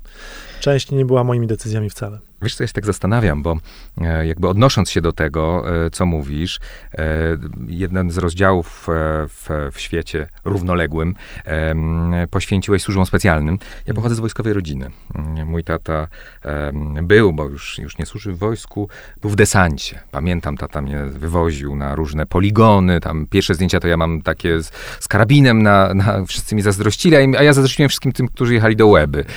Część nie była moimi decyzjami wcale. Wiesz, co ja się tak zastanawiam, bo e, jakby odnosząc się do tego, e, co mówisz, e, jeden z rozdziałów w, w świecie równoległym poświęciłeś służbom specjalnym. Ja pochodzę z wojskowej rodziny. Mój tata był, bo już, już nie służył w wojsku, był w desancie. Pamiętam, tata mnie wywoził na różne poligony, tam pierwsze zdjęcia to ja mam takie z, z karabinem, na, na, wszyscy mi zazdrościli, a ja zazdrościłem wszystkim tym, którzy jechali do Łeby.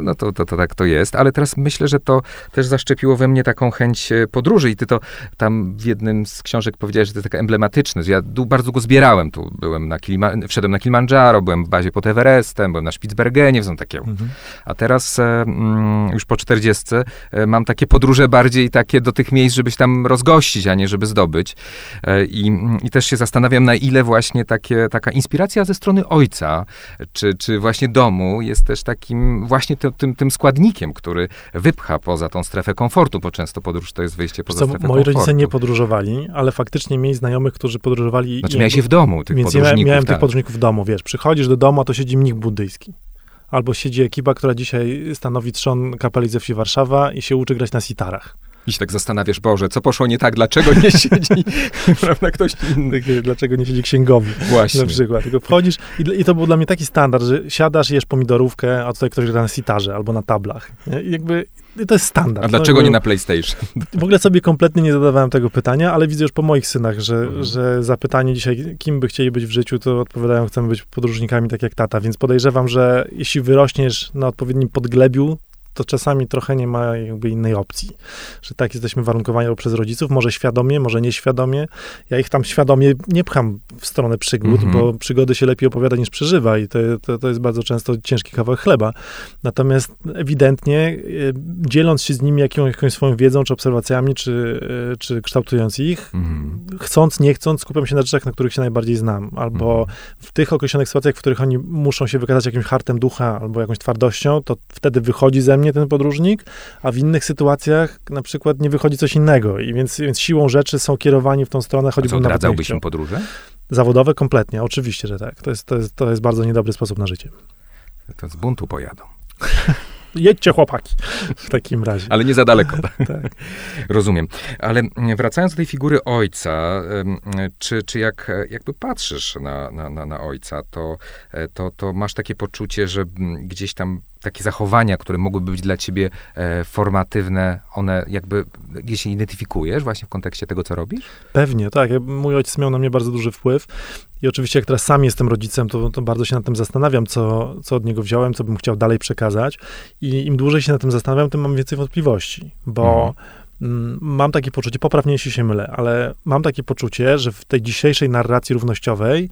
No to, to, to tak to jest, ale teraz myślę, że to też zaszczepiło we mnie taką chęć e, podróży i ty to tam w jednym z książek powiedziałeś, że to jest taka emblematyczne. Ja bardzo go zbierałem. Tu byłem na Kilima, wszedłem na Kilimandżaro, byłem w bazie pod Everestem, byłem na Spitsbergenie, są takie. Mhm. A teraz e, mm, już po 40 e, mam takie podróże bardziej takie do tych miejsc, żeby się tam rozgościć, a nie żeby zdobyć. I, i też się zastanawiam, na ile właśnie takie, taka inspiracja ze strony ojca, czy, czy właśnie domu jest też takim właśnie tym, tym, tym składnikiem, który wypcha poza tą strefę komfortu, bo często podróż to jest wyjście poza Co, strefę moi komfortu. Moi rodzice nie podróżowali, ale faktycznie mieli znajomych, którzy podróżowali. Znaczy miałeś się w domu, tych więc podróżników. Więc miałem tak. tych podróżników w domu, wiesz, przychodzisz do domu, a to siedzi mnich buddyjski. Albo siedzi ekipa, która dzisiaj stanowi trzon kapeli ze wsi Warszawa i się uczy grać na sitarach. I się tak zastanawiasz, Boże, co poszło nie tak, dlaczego nie siedzi prawda, ktoś inny? Dlaczego nie siedzi księgowy Właśnie. na przykład. Tylko wchodzisz i, i, to był dla mnie taki standard, że siadasz, jesz pomidorówkę, a tutaj ktoś gra na sitarze albo na tablach. I jakby to jest standard. A dlaczego no, nie na PlayStation? W ogóle sobie kompletnie nie zadawałem tego pytania, ale widzę już po moich synach, że, mhm. że zapytanie dzisiaj, kim by chcieli być w życiu, to odpowiadają, chcemy być podróżnikami tak jak tata, więc podejrzewam, że jeśli wyrośniesz na odpowiednim podglebiu, to czasami trochę nie ma jakby innej opcji, że tak jesteśmy warunkowani przez rodziców, może świadomie, może nieświadomie. Ja ich tam świadomie nie pcham w stronę przygód, mm -hmm. bo przygody się lepiej opowiada niż przeżywa i to, to, to jest bardzo często ciężki kawałek chleba. Natomiast ewidentnie e, dzieląc się z nimi jaką, jakąś swoją wiedzą, czy obserwacjami, czy, e, czy kształtując ich, mm -hmm. chcąc, nie chcąc, skupiam się na rzeczach, na których się najbardziej znam, albo mm -hmm. w tych określonych sytuacjach, w których oni muszą się wykazać jakimś hartem ducha, albo jakąś twardością, to wtedy wychodzi ze mnie mnie ten podróżnik, a w innych sytuacjach na przykład nie wychodzi coś innego. I więc, więc siłą rzeczy są kierowani w tą stronę, choćby nawet odradzałbyś im podróże? Zawodowe kompletnie, oczywiście, że tak. To jest, to jest, to jest bardzo niedobry sposób na życie. To z buntu pojadą. Jedźcie chłopaki w takim razie. Ale nie za daleko. tak. Rozumiem. Ale wracając do tej figury ojca, czy, czy jak jakby patrzysz na, na, na, na ojca, to, to, to masz takie poczucie, że gdzieś tam takie zachowania, które mogłyby być dla ciebie e, formatywne, one jakby gdzieś się identyfikujesz właśnie w kontekście tego, co robisz? Pewnie, tak. Mój ojciec miał na mnie bardzo duży wpływ i oczywiście jak teraz sam jestem rodzicem, to, to bardzo się nad tym zastanawiam, co, co od niego wziąłem, co bym chciał dalej przekazać i im dłużej się nad tym zastanawiam, tym mam więcej wątpliwości, bo mhm. mam takie poczucie, poprawnie jeśli się mylę, ale mam takie poczucie, że w tej dzisiejszej narracji równościowej,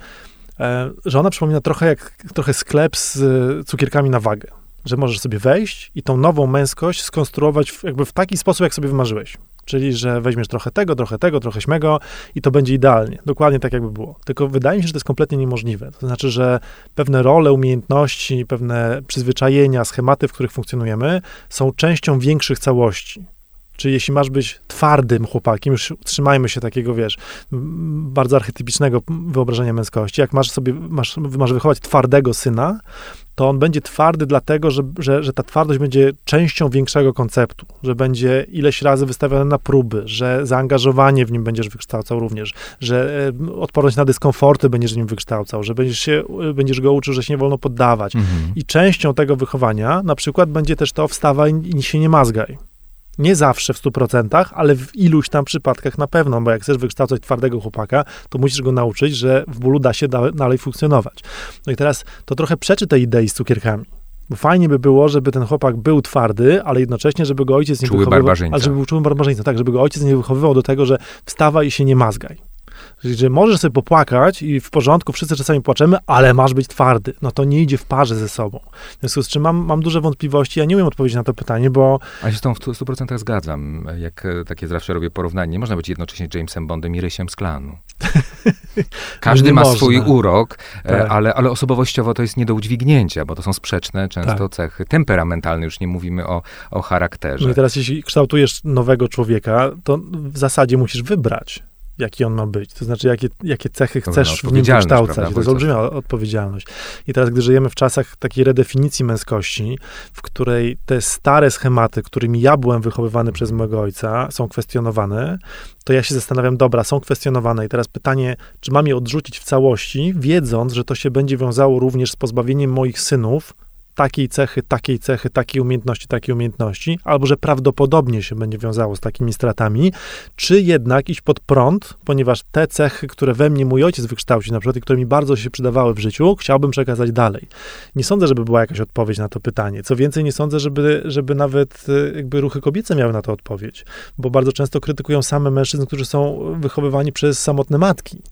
e, że ona przypomina trochę jak trochę sklep z cukierkami na wagę że możesz sobie wejść i tą nową męskość skonstruować w, jakby w taki sposób, jak sobie wymarzyłeś. Czyli, że weźmiesz trochę tego, trochę tego, trochę śmego i to będzie idealnie. Dokładnie tak, jakby było. Tylko wydaje mi się, że to jest kompletnie niemożliwe. To znaczy, że pewne role, umiejętności, pewne przyzwyczajenia, schematy, w których funkcjonujemy, są częścią większych całości. Czyli jeśli masz być twardym chłopakiem, już trzymajmy się takiego, wiesz, bardzo archetypicznego wyobrażenia męskości, jak masz sobie, masz, masz wychować twardego syna, to on będzie twardy dlatego, że, że, że ta twardość będzie częścią większego konceptu, że będzie ileś razy wystawiony na próby, że zaangażowanie w nim będziesz wykształcał również, że e, odporność na dyskomforty będziesz w nim wykształcał, że będziesz, się, będziesz go uczył, że się nie wolno poddawać. Mhm. I częścią tego wychowania na przykład będzie też to wstawaj i się nie mazgaj Nie zawsze w 100%, ale w iluś tam przypadkach na pewno, bo jak chcesz wykształcać twardego chłopaka, to musisz go nauczyć, że w bólu da się dalej funkcjonować. No i teraz to trochę przeczy tej idei z cukierkami. Bo fajnie by było, żeby ten chłopak był twardy, ale jednocześnie, żeby go ojciec nie czuły wychowywał... Ale żeby był czuły barbarzyńca, tak, żeby go ojciec nie wychowywał do tego, że wstawaj i się nie mazgaj że możesz sobie popłakać i w porządku, wszyscy czasami płaczemy, ale masz być twardy. No to nie idzie w parze ze sobą. W związku z czym mam, mam duże wątpliwości, ja nie umiem odpowiedzieć na to pytanie, bo... A się z tą w 100% zgadzam. Jak e, takie zawsze robię porównanie, nie można być jednocześnie Jamesem Bondem i Rysiem z klanu. Każdy ma można. swój urok, e, tak. ale, ale osobowościowo to jest nie do udźwignięcia, bo to są sprzeczne często tak. cechy temperamentalne, już nie mówimy o, o charakterze. No i teraz jeśli kształtujesz nowego człowieka, to w zasadzie musisz wybrać jaki on ma być. To znaczy, jakie, jakie cechy chcesz w nim kształcać. To jest olbrzymia odpowiedzialność. I teraz, gdy żyjemy w czasach takiej redefinicji męskości, w której te stare schematy, którymi ja byłem wychowywany przez mojego ojca, są kwestionowane, to ja się zastanawiam, dobra, są kwestionowane. I teraz pytanie, czy mam je odrzucić w całości, wiedząc, że to się będzie wiązało również z pozbawieniem moich synów takiej cechy, takiej cechy, takiej umiejętności, takiej umiejętności, albo że prawdopodobnie się będzie wiązało z takimi stratami, czy jednak iść pod prąd, ponieważ te cechy, które we mnie mój ojciec wykształcił, na przykład, i które mi bardzo się przydawały w życiu, chciałbym przekazać dalej. Nie sądzę, żeby była jakaś odpowiedź na to pytanie. Co więcej, nie sądzę, żeby, żeby nawet e, jakby ruchy kobiece miały na to odpowiedź, bo bardzo często krytykują same mężczyzn, którzy są wychowywani przez samotne matki.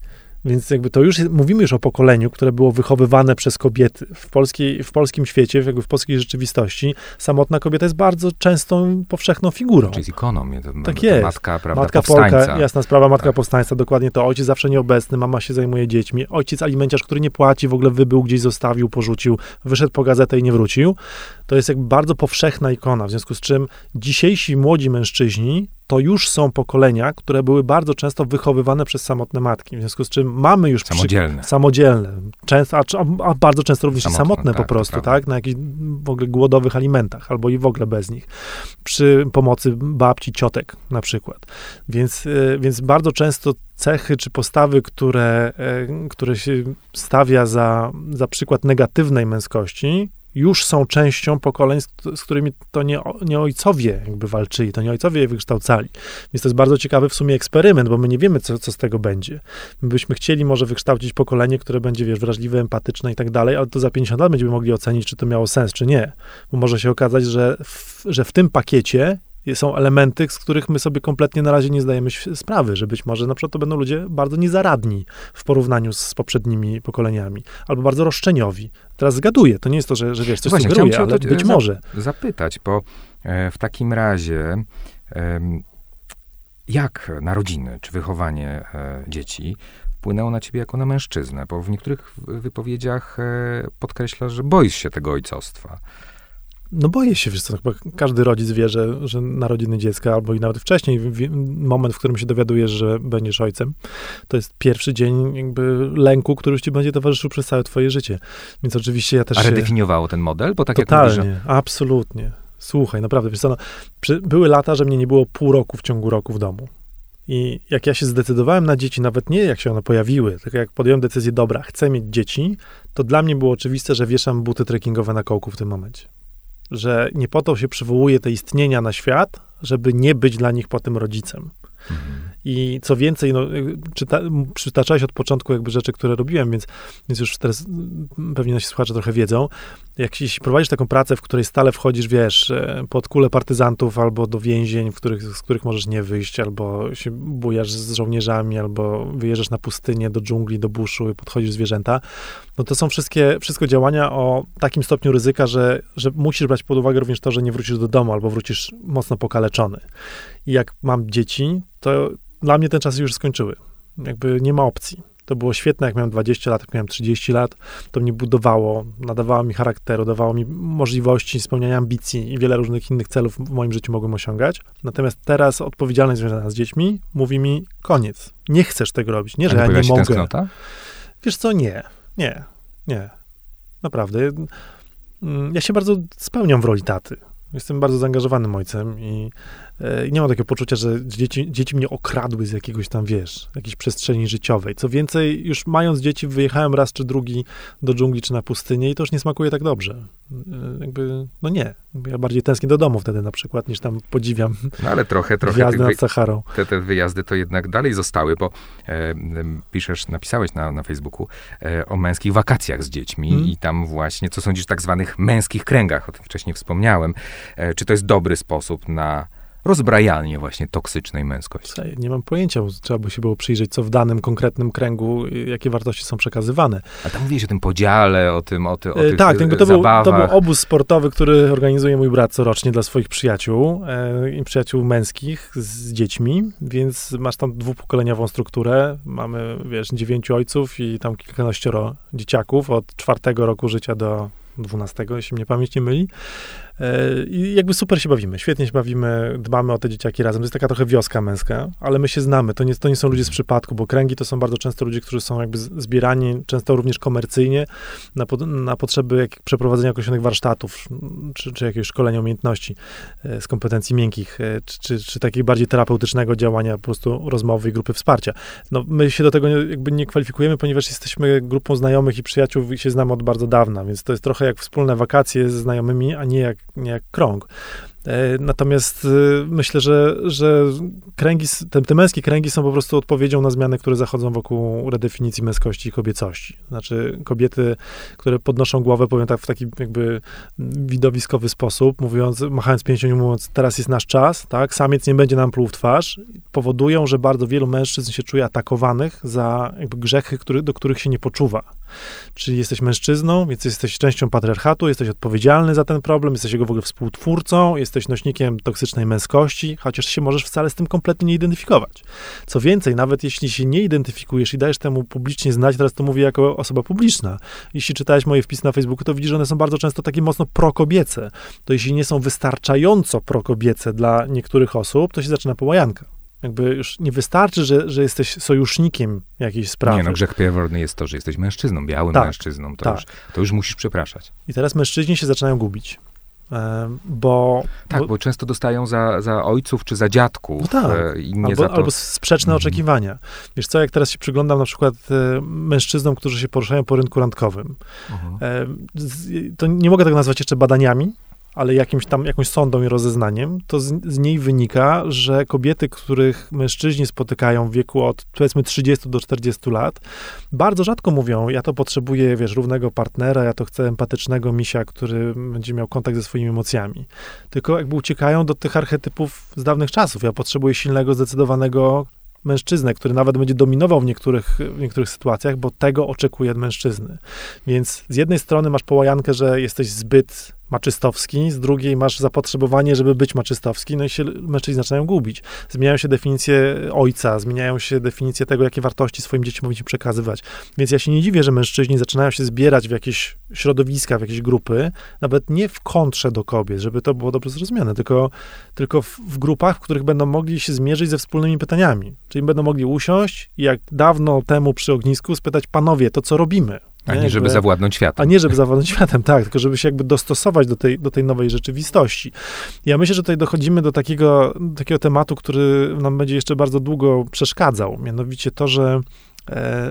Więc jakby to już jest, mówimy już o pokoleniu, które było wychowywane przez kobiety. W, polskiej, w polskim świecie, jakby w polskiej rzeczywistości, samotna kobieta jest bardzo częstą, powszechną figurą. Czyli z ikoną. To, tak to jest. Matka, prawda, matka powstańca. Polka, jasna sprawa, matka tak. powstańca, dokładnie to. Ojciec zawsze nieobecny, mama się zajmuje dziećmi. Ojciec alimenciarz, który nie płaci, w ogóle wybył, gdzieś zostawił, porzucił, wyszedł po gazetę i nie wrócił. To jest jakby bardzo powszechna ikona, w związku z czym dzisiejsi młodzi mężczyźni to już są pokolenia, które były bardzo często wychowywane przez samotne matki. W związku z czym mamy już samodzielne. Przy, samodzielne. Często, a, a, bardzo często również samotne, samotne tak, po prostu, tak? Na jakichś w ogóle głodowych alimentach, albo i w ogóle bez nich. Przy pomocy babci, ciotek na przykład. Więc, e, więc bardzo często cechy czy postawy, które, e, które się stawia za, za przykład negatywnej męskości, już są częścią pokoleń, z, którymi to nie, nie ojcowie jakby walczyli, to nie ojcowie je wykształcali. Więc to jest bardzo ciekawy w sumie eksperyment, bo my nie wiemy, co, co z tego będzie. My byśmy chcieli może wykształcić pokolenie, które będzie, wiesz, wrażliwe, empatyczne i tak dalej, ale to za 50 lat będziemy mogli ocenić, czy to miało sens, czy nie. Bo może się okazać, że w, że w tym pakiecie są elementy, z których my sobie kompletnie na razie nie zdajemy sprawy, że być może na przykład to będą ludzie bardzo niezaradni w porównaniu z poprzednimi pokoleniami, albo bardzo roszczeniowi. Teraz zgaduję, to nie jest to, że, że wiesz, coś Właśnie, sugeruję, ale być może. Zapytać, bo e, w takim razie jak narodziny czy wychowanie e, dzieci wpłynęło na ciebie jako na mężczyznę? Bo w niektórych wypowiedziach e, podkreślasz, że boisz się tego ojcostwa. No boję się, wiesz co, chyba każdy rodzic wie, że, że narodziny dziecka, albo i nawet wcześniej, moment, w którym się dowiadujesz, że będziesz ojcem, to jest pierwszy dzień jakby lęku, który już ci będzie towarzyszył przez całe twoje życie. Więc oczywiście ja też A redefiniowało ten model? Bo tak Totalnie, jak mówisz, że... absolutnie. Słuchaj, naprawdę, wiesz co, no, przy, były lata, że mnie nie było pół roku w ciągu roku w domu. I jak ja się zdecydowałem na dzieci, nawet nie jak się one pojawiły, tylko jak podjąłem decyzję, dobra, chcę mieć dzieci, to dla mnie było oczywiste, że wieszam buty trekkingowe na kołku w tym momencie że nie po to się przywołuje te istnienia na świat, żeby nie być dla nich potem rodzicem. I co więcej, no, czyta, przytaczałeś od początku jakby rzeczy, które robiłem, więc, więc już teraz pewnie nasi słuchacze trochę wiedzą. Jak jeśli prowadzisz taką pracę, w której stale wchodzisz, wiesz, e, pod kulę partyzantów albo do więzień, w których, z których możesz nie wyjść, albo się bujasz z żołnierzami, albo wyjeżdżasz na pustynię, do dżungli, do buszu i podchodzisz zwierzęta, no to są wszystkie, wszystko działania o takim stopniu ryzyka, że, że musisz brać pod uwagę również to, że nie wrócisz do domu, albo wrócisz mocno pokaleczony. I jak mam dzieci, to dla mnie ten czas już skończyły. Jakby nie ma opcji. To było świetne, jak miałem 20 lat, jak miałem 30 lat. To mnie budowało, nadawało mi charakteru, dawało mi możliwości spełniania ambicji i wiele różnych innych celów w moim życiu mogłem osiągać. Natomiast teraz odpowiedzialność związana z dziećmi mówi mi koniec. Nie chcesz tego robić. Nie, że ja nie mogę. Tęsknota? Wiesz co, nie. Nie. Nie. Naprawdę. Mm, ja się bardzo spełniam w roli taty. Jestem bardzo zaangażowanym ojcem i nie mam takiego poczucia, że dzieci, dzieci mnie okradły z jakiegoś tam, wiesz, jakiejś przestrzeni życiowej. Co więcej, już mając dzieci, wyjechałem raz czy drugi do dżungli czy na pustynię i to już nie smakuje tak dobrze. E, jakby, no nie. Ja bardziej tęsknię do domu wtedy na przykład, niż tam podziwiam no ale trochę, trochę wyjazdy nad Saharą. Te, te wyjazdy to jednak dalej zostały, bo e, piszesz, napisałeś na, na Facebooku e, o męskich wakacjach z dziećmi hmm. i tam właśnie, co sądzisz, tak zwanych męskich kręgach, o tym wcześniej wspomniałem. E, czy to jest dobry sposób na rozbrajanie właśnie toksycznej męskości. Nie mam pojęcia, trzeba by się było przyjrzeć, co w danym konkretnym kręgu, jakie wartości są przekazywane. A tam mówisz o tym podziale, o tym, o, ty, o e, tych Tak, to był, to był obóz sportowy, który organizuje mój brat corocznie dla swoich przyjaciół e, i przyjaciół męskich z dziećmi, więc masz tam dwupokoleniową strukturę. Mamy, wiesz, dziewięciu ojców i tam kilkanaścioro dzieciaków od czwartego roku życia do 12, jeśli mnie pamięć nie myli. E, I jakby super się bawimy, świetnie się bawimy, dbamy o te dzieciaki razem. To jest taka trochę wioska męska, ale my się znamy. To nie, to nie są ludzie z przypadku, bo kręgi to są bardzo często ludzie, którzy są jakby zbierani, często również komercyjnie, na, na potrzeby jak, przeprowadzenia określonych warsztatów, czy, czy jakiegoś szkolenia umiejętności e, z kompetencji miękkich, e, czy, czy, czy takiego bardziej terapeutycznego działania, po prostu rozmowy i grupy wsparcia. No, my się do tego jakby nie kwalifikujemy, ponieważ jesteśmy grupą znajomych i przyjaciół i się znamy od bardzo dawna, więc to jest trochę jak wspólne wakacje ze znajomymi, a nie jak nie jak krąg. E, natomiast y, myślę, że, że kręgi, te, te, męskie kręgi są po prostu odpowiedzią na zmiany, które zachodzą wokół redefinicji męskości i kobiecości. Znaczy kobiety, które podnoszą głowę, powiem tak w taki jakby widowiskowy sposób, mówiąc, machając pięścią mówiąc, teraz jest nasz czas, tak, samiec nie będzie nam pluł w twarz, powodują, że bardzo wielu mężczyzn się czuje atakowanych za grzechy, który, do których się nie poczuwa. Czyli jesteś mężczyzną, więc jesteś częścią patriarchatu, jesteś odpowiedzialny za ten problem, jesteś jego w ogóle współtwórcą, jesteś nośnikiem toksycznej męskości, chociaż się możesz wcale z tym kompletnie nie identyfikować. Co więcej, nawet jeśli się nie identyfikujesz i dajesz temu publicznie znać, teraz to mówię jako osoba publiczna, jeśli czytałeś moje wpisy na Facebooku, to widzisz, że one są bardzo często takie mocno prokobiece. To jeśli nie są wystarczająco prokobiece dla niektórych osób, to się zaczyna połajanka. Jakby już nie wystarczy, że, że jesteś sojusznikiem jakiejś sprawy. Nie, no grzech pierworodny jest to, że jesteś mężczyzną, białym tak, mężczyzną. To, tak. już, to już musisz przepraszać. I teraz mężczyźni się zaczynają gubić. E, bo... Tak, bo, bo, często dostają za, za ojców czy za dziadków. No tak. E, I nie albo, to... albo sprzeczne mhm. oczekiwania. Wiesz co, jak teraz się przyglądam na przykład e, mężczyznom, którzy się poruszają po rynku randkowym, mhm. to nie mogę tego nazwać jeszcze badaniami, ale jakimś tam, jakąś sądą i rozeznaniem, to z, z, niej wynika, że kobiety, których mężczyźni spotykają w wieku od powiedzmy 30 do 40 lat, bardzo rzadko mówią, ja to potrzebuję, wiesz, równego partnera, ja to chcę empatycznego misia, który będzie miał kontakt ze swoimi emocjami. Tylko jakby uciekają do tych archetypów z dawnych czasów. Ja potrzebuję silnego, zdecydowanego mężczyznę, który nawet będzie dominował w niektórych, w niektórych sytuacjach, bo tego oczekuje mężczyzny. Więc z jednej strony masz połajankę, że jesteś zbyt maczystowski, z drugiej masz zapotrzebowanie, żeby być maczystowski, no i się mężczyźni zaczynają gubić. Zmieniają się definicje ojca, zmieniają się definicje tego, jakie wartości swoim dzieciom powinniśmy przekazywać. Więc ja się nie dziwię, że mężczyźni zaczynają się zbierać w jakieś środowiska, w jakieś grupy, nawet nie w kontrze do kobiet, żeby to było dobrze zrozumiane, tylko, tylko w, w grupach, w których będą mogli się zmierzyć ze wspólnymi pytaniami. Czyli będą mogli usiąść i jak dawno temu przy ognisku spytać, panowie, to co robimy? A nie, żeby zawładnąć światem. A nie, żeby zawładnąć światem, tak, tylko żeby się jakby dostosować do tej, do tej nowej rzeczywistości. Ja myślę, że tutaj dochodzimy do takiego, takiego tematu, który nam będzie jeszcze bardzo długo przeszkadzał, mianowicie to, że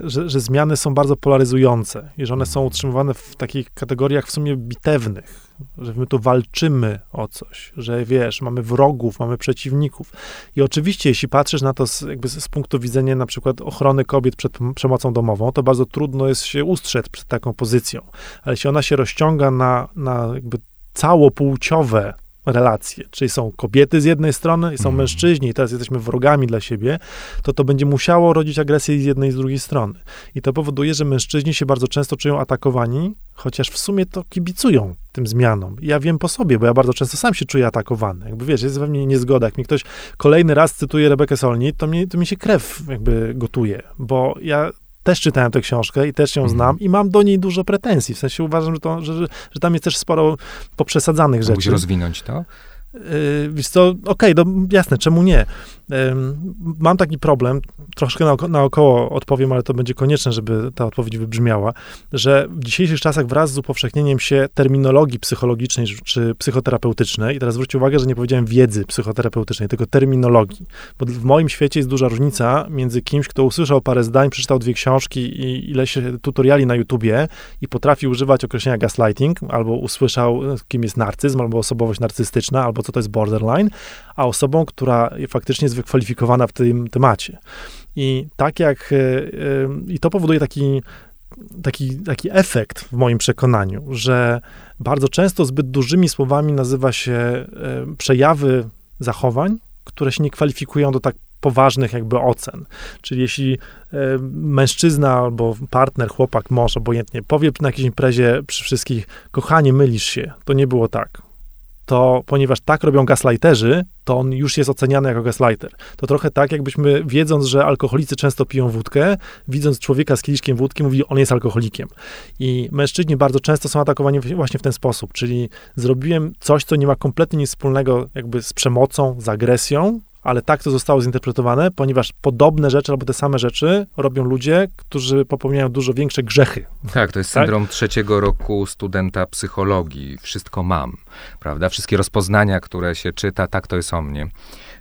że, że, zmiany są bardzo polaryzujące i że one są utrzymywane w takich kategoriach w sumie bitewnych, że my tu walczymy o coś, że wiesz, mamy wrogów, mamy przeciwników. I oczywiście, jeśli patrzysz na to z, jakby z punktu widzenia na przykład ochrony kobiet przed przemocą domową, to bardzo trudno jest się ustrzec przed taką pozycją. Ale jeśli ona się rozciąga na, na jakby całopłciowe relacje, czyli są kobiety z jednej strony i są mm. mężczyźni i teraz jesteśmy wrogami dla siebie, to to będzie musiało rodzić agresję z jednej i z drugiej strony. I to powoduje, że mężczyźni się bardzo często czują atakowani, chociaż w sumie to kibicują tym zmianom. ja wiem po sobie, bo ja bardzo często sam się czuję atakowany. Jakby wiesz, jest we mnie niezgoda. Jak mi ktoś kolejny raz cytuje Rebekę Solnit, to, mnie, to mi się krew jakby gotuje, bo ja też czytałem tę książkę i też ją mhm. znam i mam do niej dużo pretensji. W sensie uważam, że, to, że, że, tam jest też sporo poprzesadzanych rzeczy. Mógłbyś rozwinąć to? Yy, wiesz co, okej, okay, no jasne, czemu nie? Mam taki problem, troszkę naoko, naokoło odpowiem, ale to będzie konieczne, żeby ta odpowiedź wybrzmiała, że w dzisiejszych czasach wraz z upowszechnieniem się terminologii psychologicznej czy psychoterapeutycznej, i teraz zwróćcie uwagę, że nie powiedziałem wiedzy psychoterapeutycznej, tylko terminologii, bo w moim świecie jest duża różnica między kimś, kto usłyszał parę zdań, przeczytał dwie książki i ileś tutoriali na YouTubie i potrafi używać określenia gaslighting, albo usłyszał, kim jest narcyzm, albo osobowość narcystyczna, albo co to jest borderline, a osobą, która faktycznie jest wykwalifikowana w tym temacie. I tak jak, e, e, i to powoduje taki, taki, taki efekt w moim przekonaniu, że bardzo często zbyt dużymi słowami nazywa się e, przejawy zachowań, które się nie kwalifikują do tak poważnych jakby ocen. Czyli jeśli mężczyzna albo partner, chłopak, mąż, obojętnie, powie na jakiejś imprezie przy wszystkich, kochanie, mylisz się, to nie było tak to ponieważ tak robią gaslighterzy, to on już jest oceniany jako gaslighter. To trochę tak, jakbyśmy wiedząc, że alkoholicy często piją wódkę, widząc człowieka z kieliszkiem wódki, mówili, on jest alkoholikiem. I mężczyźni bardzo często są atakowani właśnie w ten sposób, czyli zrobiłem coś, co nie ma kompletnie nic wspólnego jakby z przemocą, z agresją, ale tak to zostało zinterpretowane, ponieważ podobne rzeczy albo te same rzeczy robią ludzie, którzy popełniają dużo większe grzechy. Tak, to jest tak? syndrom trzeciego roku studenta psychologii. Wszystko mam, prawda? Wszystkie rozpoznania, które się czyta, tak to jest o mnie.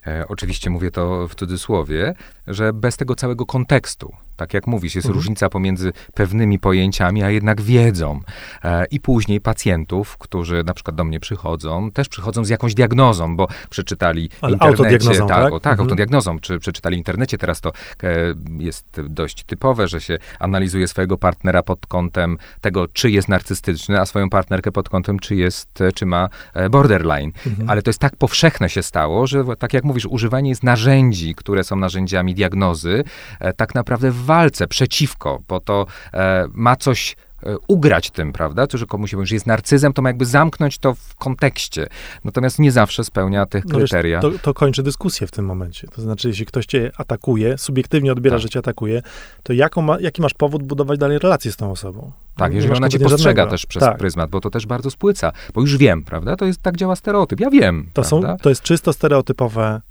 E, oczywiście mówię to w cudzysłowie, że bez tego całego kontekstu, tak jak mówisz, jest mhm. różnica pomiędzy pewnymi pojęciami, a jednak wiedzą. E, I później pacjentów, którzy na przykład do mnie przychodzą, też przychodzą z jakąś diagnozą, bo przeczytali w internecie. Autodiagnozą, tak, tak? O, tak mhm. autodiagnozą, czy przeczytali w internecie. Teraz to e, jest dość typowe, że się analizuje swojego partnera pod kątem tego, czy jest narcystyczny, a swoją partnerkę pod kątem, czy jest, czy ma e, borderline. Mhm. Ale to jest tak powszechne się stało, że tak jak mówisz, używanie jest narzędzi, które są narzędziami diagnozy, e, tak naprawdę w walce przeciwko, bo to e, ma coś E, ugrać tym, prawda? To, że komuś mówi, że jest narcyzem, to ma jakby zamknąć to w kontekście. Natomiast nie zawsze spełnia tych kryteria. No wiesz, to, to, kończy dyskusję w tym momencie. To znaczy, jeśli ktoś cię atakuje, subiektywnie odbiera, tak. że cię atakuje, to ma, jaki masz powód budować dalej relacje z tą osobą? Tak, jeżeli ona cię postrzega żadnego. też przez tak. pryzmat, bo to też bardzo spłyca, bo już wiem, prawda? To jest, tak działa stereotyp. Ja wiem, to, są, to jest czysto stereotypowe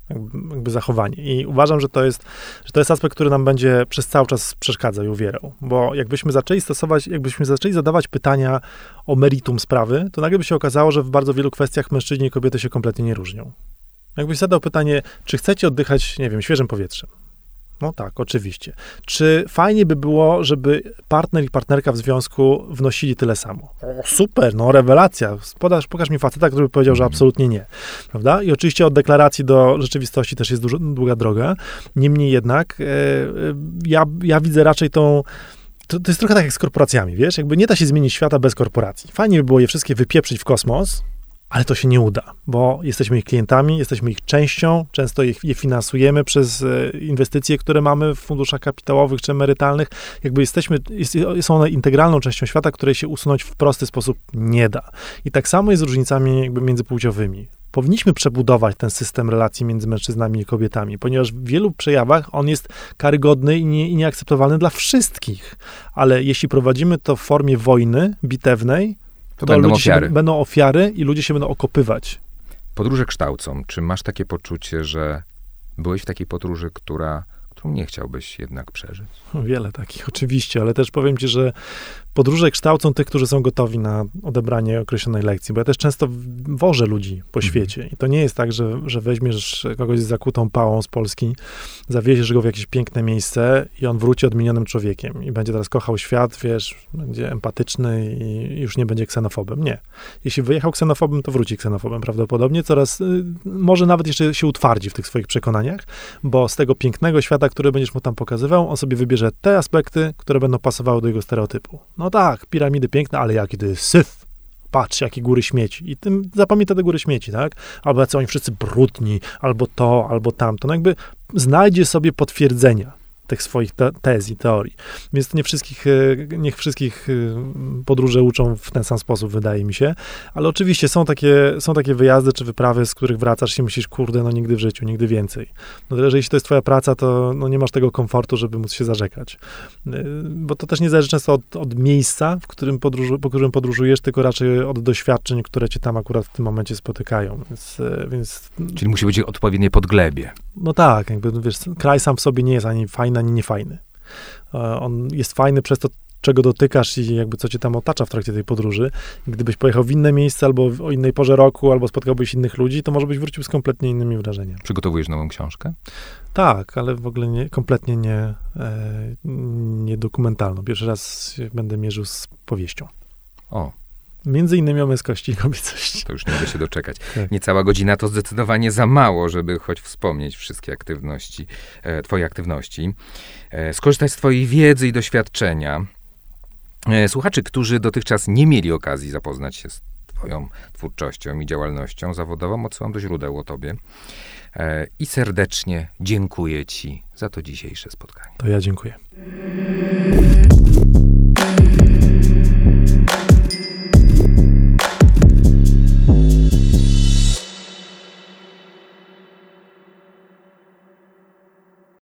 jakby zachowanie. I uważam, że to, jest, że to jest aspekt, który nam będzie przez cały czas przeszkadzał i uwierał. Bo jakbyśmy zaczęli stosować, jakbyśmy zaczęli zadawać pytania o meritum sprawy, to nagle by się okazało, że w bardzo wielu kwestiach mężczyźni i kobiety się kompletnie nie różnią. Jakbyś zadał pytanie, czy chcecie oddychać, nie wiem, świeżym powietrzem? No tak, oczywiście. Czy fajnie by było, żeby partner i partnerka w związku wnosili tyle samo? O, super, no rewelacja. Podasz, pokaż mi faceta, który by powiedział, że mhm. absolutnie nie. Prawda? I oczywiście od deklaracji do rzeczywistości też jest dużo, długa droga. Niemniej jednak e, e, ja, ja widzę raczej tą to, to jest trochę tak jak z korporacjami, wiesz? Jakby nie da się zmienić świata bez korporacji. Fajnie by było je wszystkie wypieprzyć w kosmos, ale to się nie uda, bo jesteśmy ich klientami, jesteśmy ich częścią, często je, je finansujemy przez e, inwestycje, które mamy w funduszach kapitałowych czy emerytalnych. Jakby jesteśmy, jest, są one integralną częścią świata, której się usunąć w prosty sposób nie da. I tak samo jest z różnicami jakby międzypłciowymi powinniśmy przebudować ten system relacji między mężczyznami i kobietami, ponieważ w wielu przejawach on jest karygodny i, nie, i nieakceptowalny dla wszystkich. Ale jeśli prowadzimy to w formie wojny bitewnej, to, będą ofiary. Się, będą ofiary i ludzie się będą okopywać. Podróże kształcą. Czy masz takie poczucie, że byłeś w takiej podróży, która, którą nie chciałbyś jednak przeżyć? Wiele takich, oczywiście, ale też powiem ci, że podróże kształcą tych, którzy są gotowi na odebranie określonej lekcji, bo ja też często wożę ludzi po mhm. świecie i to nie jest tak, że, że weźmiesz kogoś z zakutą pałą z Polski, zawieziesz go w jakieś piękne miejsce i on wróci odmienionym człowiekiem i będzie teraz kochał świat, wiesz, będzie empatyczny i już nie będzie ksenofobem. Nie. Jeśli wyjechał ksenofobem, to wróci ksenofobem prawdopodobnie, coraz, y, może nawet jeszcze się utwardzi w tych swoich przekonaniach, bo z tego pięknego świata, który będziesz mu tam pokazywał, on sobie wybierze te aspekty, które będą pasowały do jego stereotypu. No no tak, piramidy piękne, ale jaki to jest syf. Patrz, jakie góry śmieci. I tym zapamięta te góry śmieci, tak? Albo co oni wszyscy brudni, albo to, albo tamto. No jakby znajdzie sobie potwierdzenia. Tych swoich te tez i teorii. Więc nie wszystkich, e, niech wszystkich e, podróże uczą w ten sam sposób, wydaje mi się. Ale oczywiście są takie, są takie wyjazdy czy wyprawy, z których wracasz i myślisz, kurde, no nigdy w życiu, nigdy więcej. No tyle, że jeśli to jest twoja praca, to no, nie masz tego komfortu, żeby móc się zarzekać. E, bo to też nie zależy często od, od miejsca, w którym podróżu, po którym podróżujesz, tylko raczej od doświadczeń, które cię tam akurat w tym momencie spotykają. Więc, więc... Czyli musi być odpowiednie podglebie. No tak, jakby wiesz, kraj sam w sobie nie jest ani fajny, ani niefajny. On jest fajny przez to, czego dotykasz i jakby co cię tam otacza w trakcie tej podróży. Gdybyś pojechał w inne miejsce albo o innej porze roku, albo spotkałbyś innych ludzi, to może byś wrócił z kompletnie innymi wrażeniami. Przygotowujesz nową książkę? Tak, ale w ogóle nie, kompletnie nie, e, nie dokumentalną. Pierwszy raz będę mierzył z powieścią. O, Między innymi o męskości i kobiecości. To już nie mogę się doczekać. Tak. Niecała godzina to zdecydowanie za mało, żeby choć wspomnieć wszystkie aktywności, e, twoje aktywności. E, skorzystać z twojej wiedzy i doświadczenia. E, słuchaczy, którzy dotychczas nie mieli okazji zapoznać się z twoją twórczością i działalnością zawodową, odsyłam do źródeł o tobie. E, I serdecznie dziękuję ci za to dzisiejsze spotkanie. To ja dziękuję.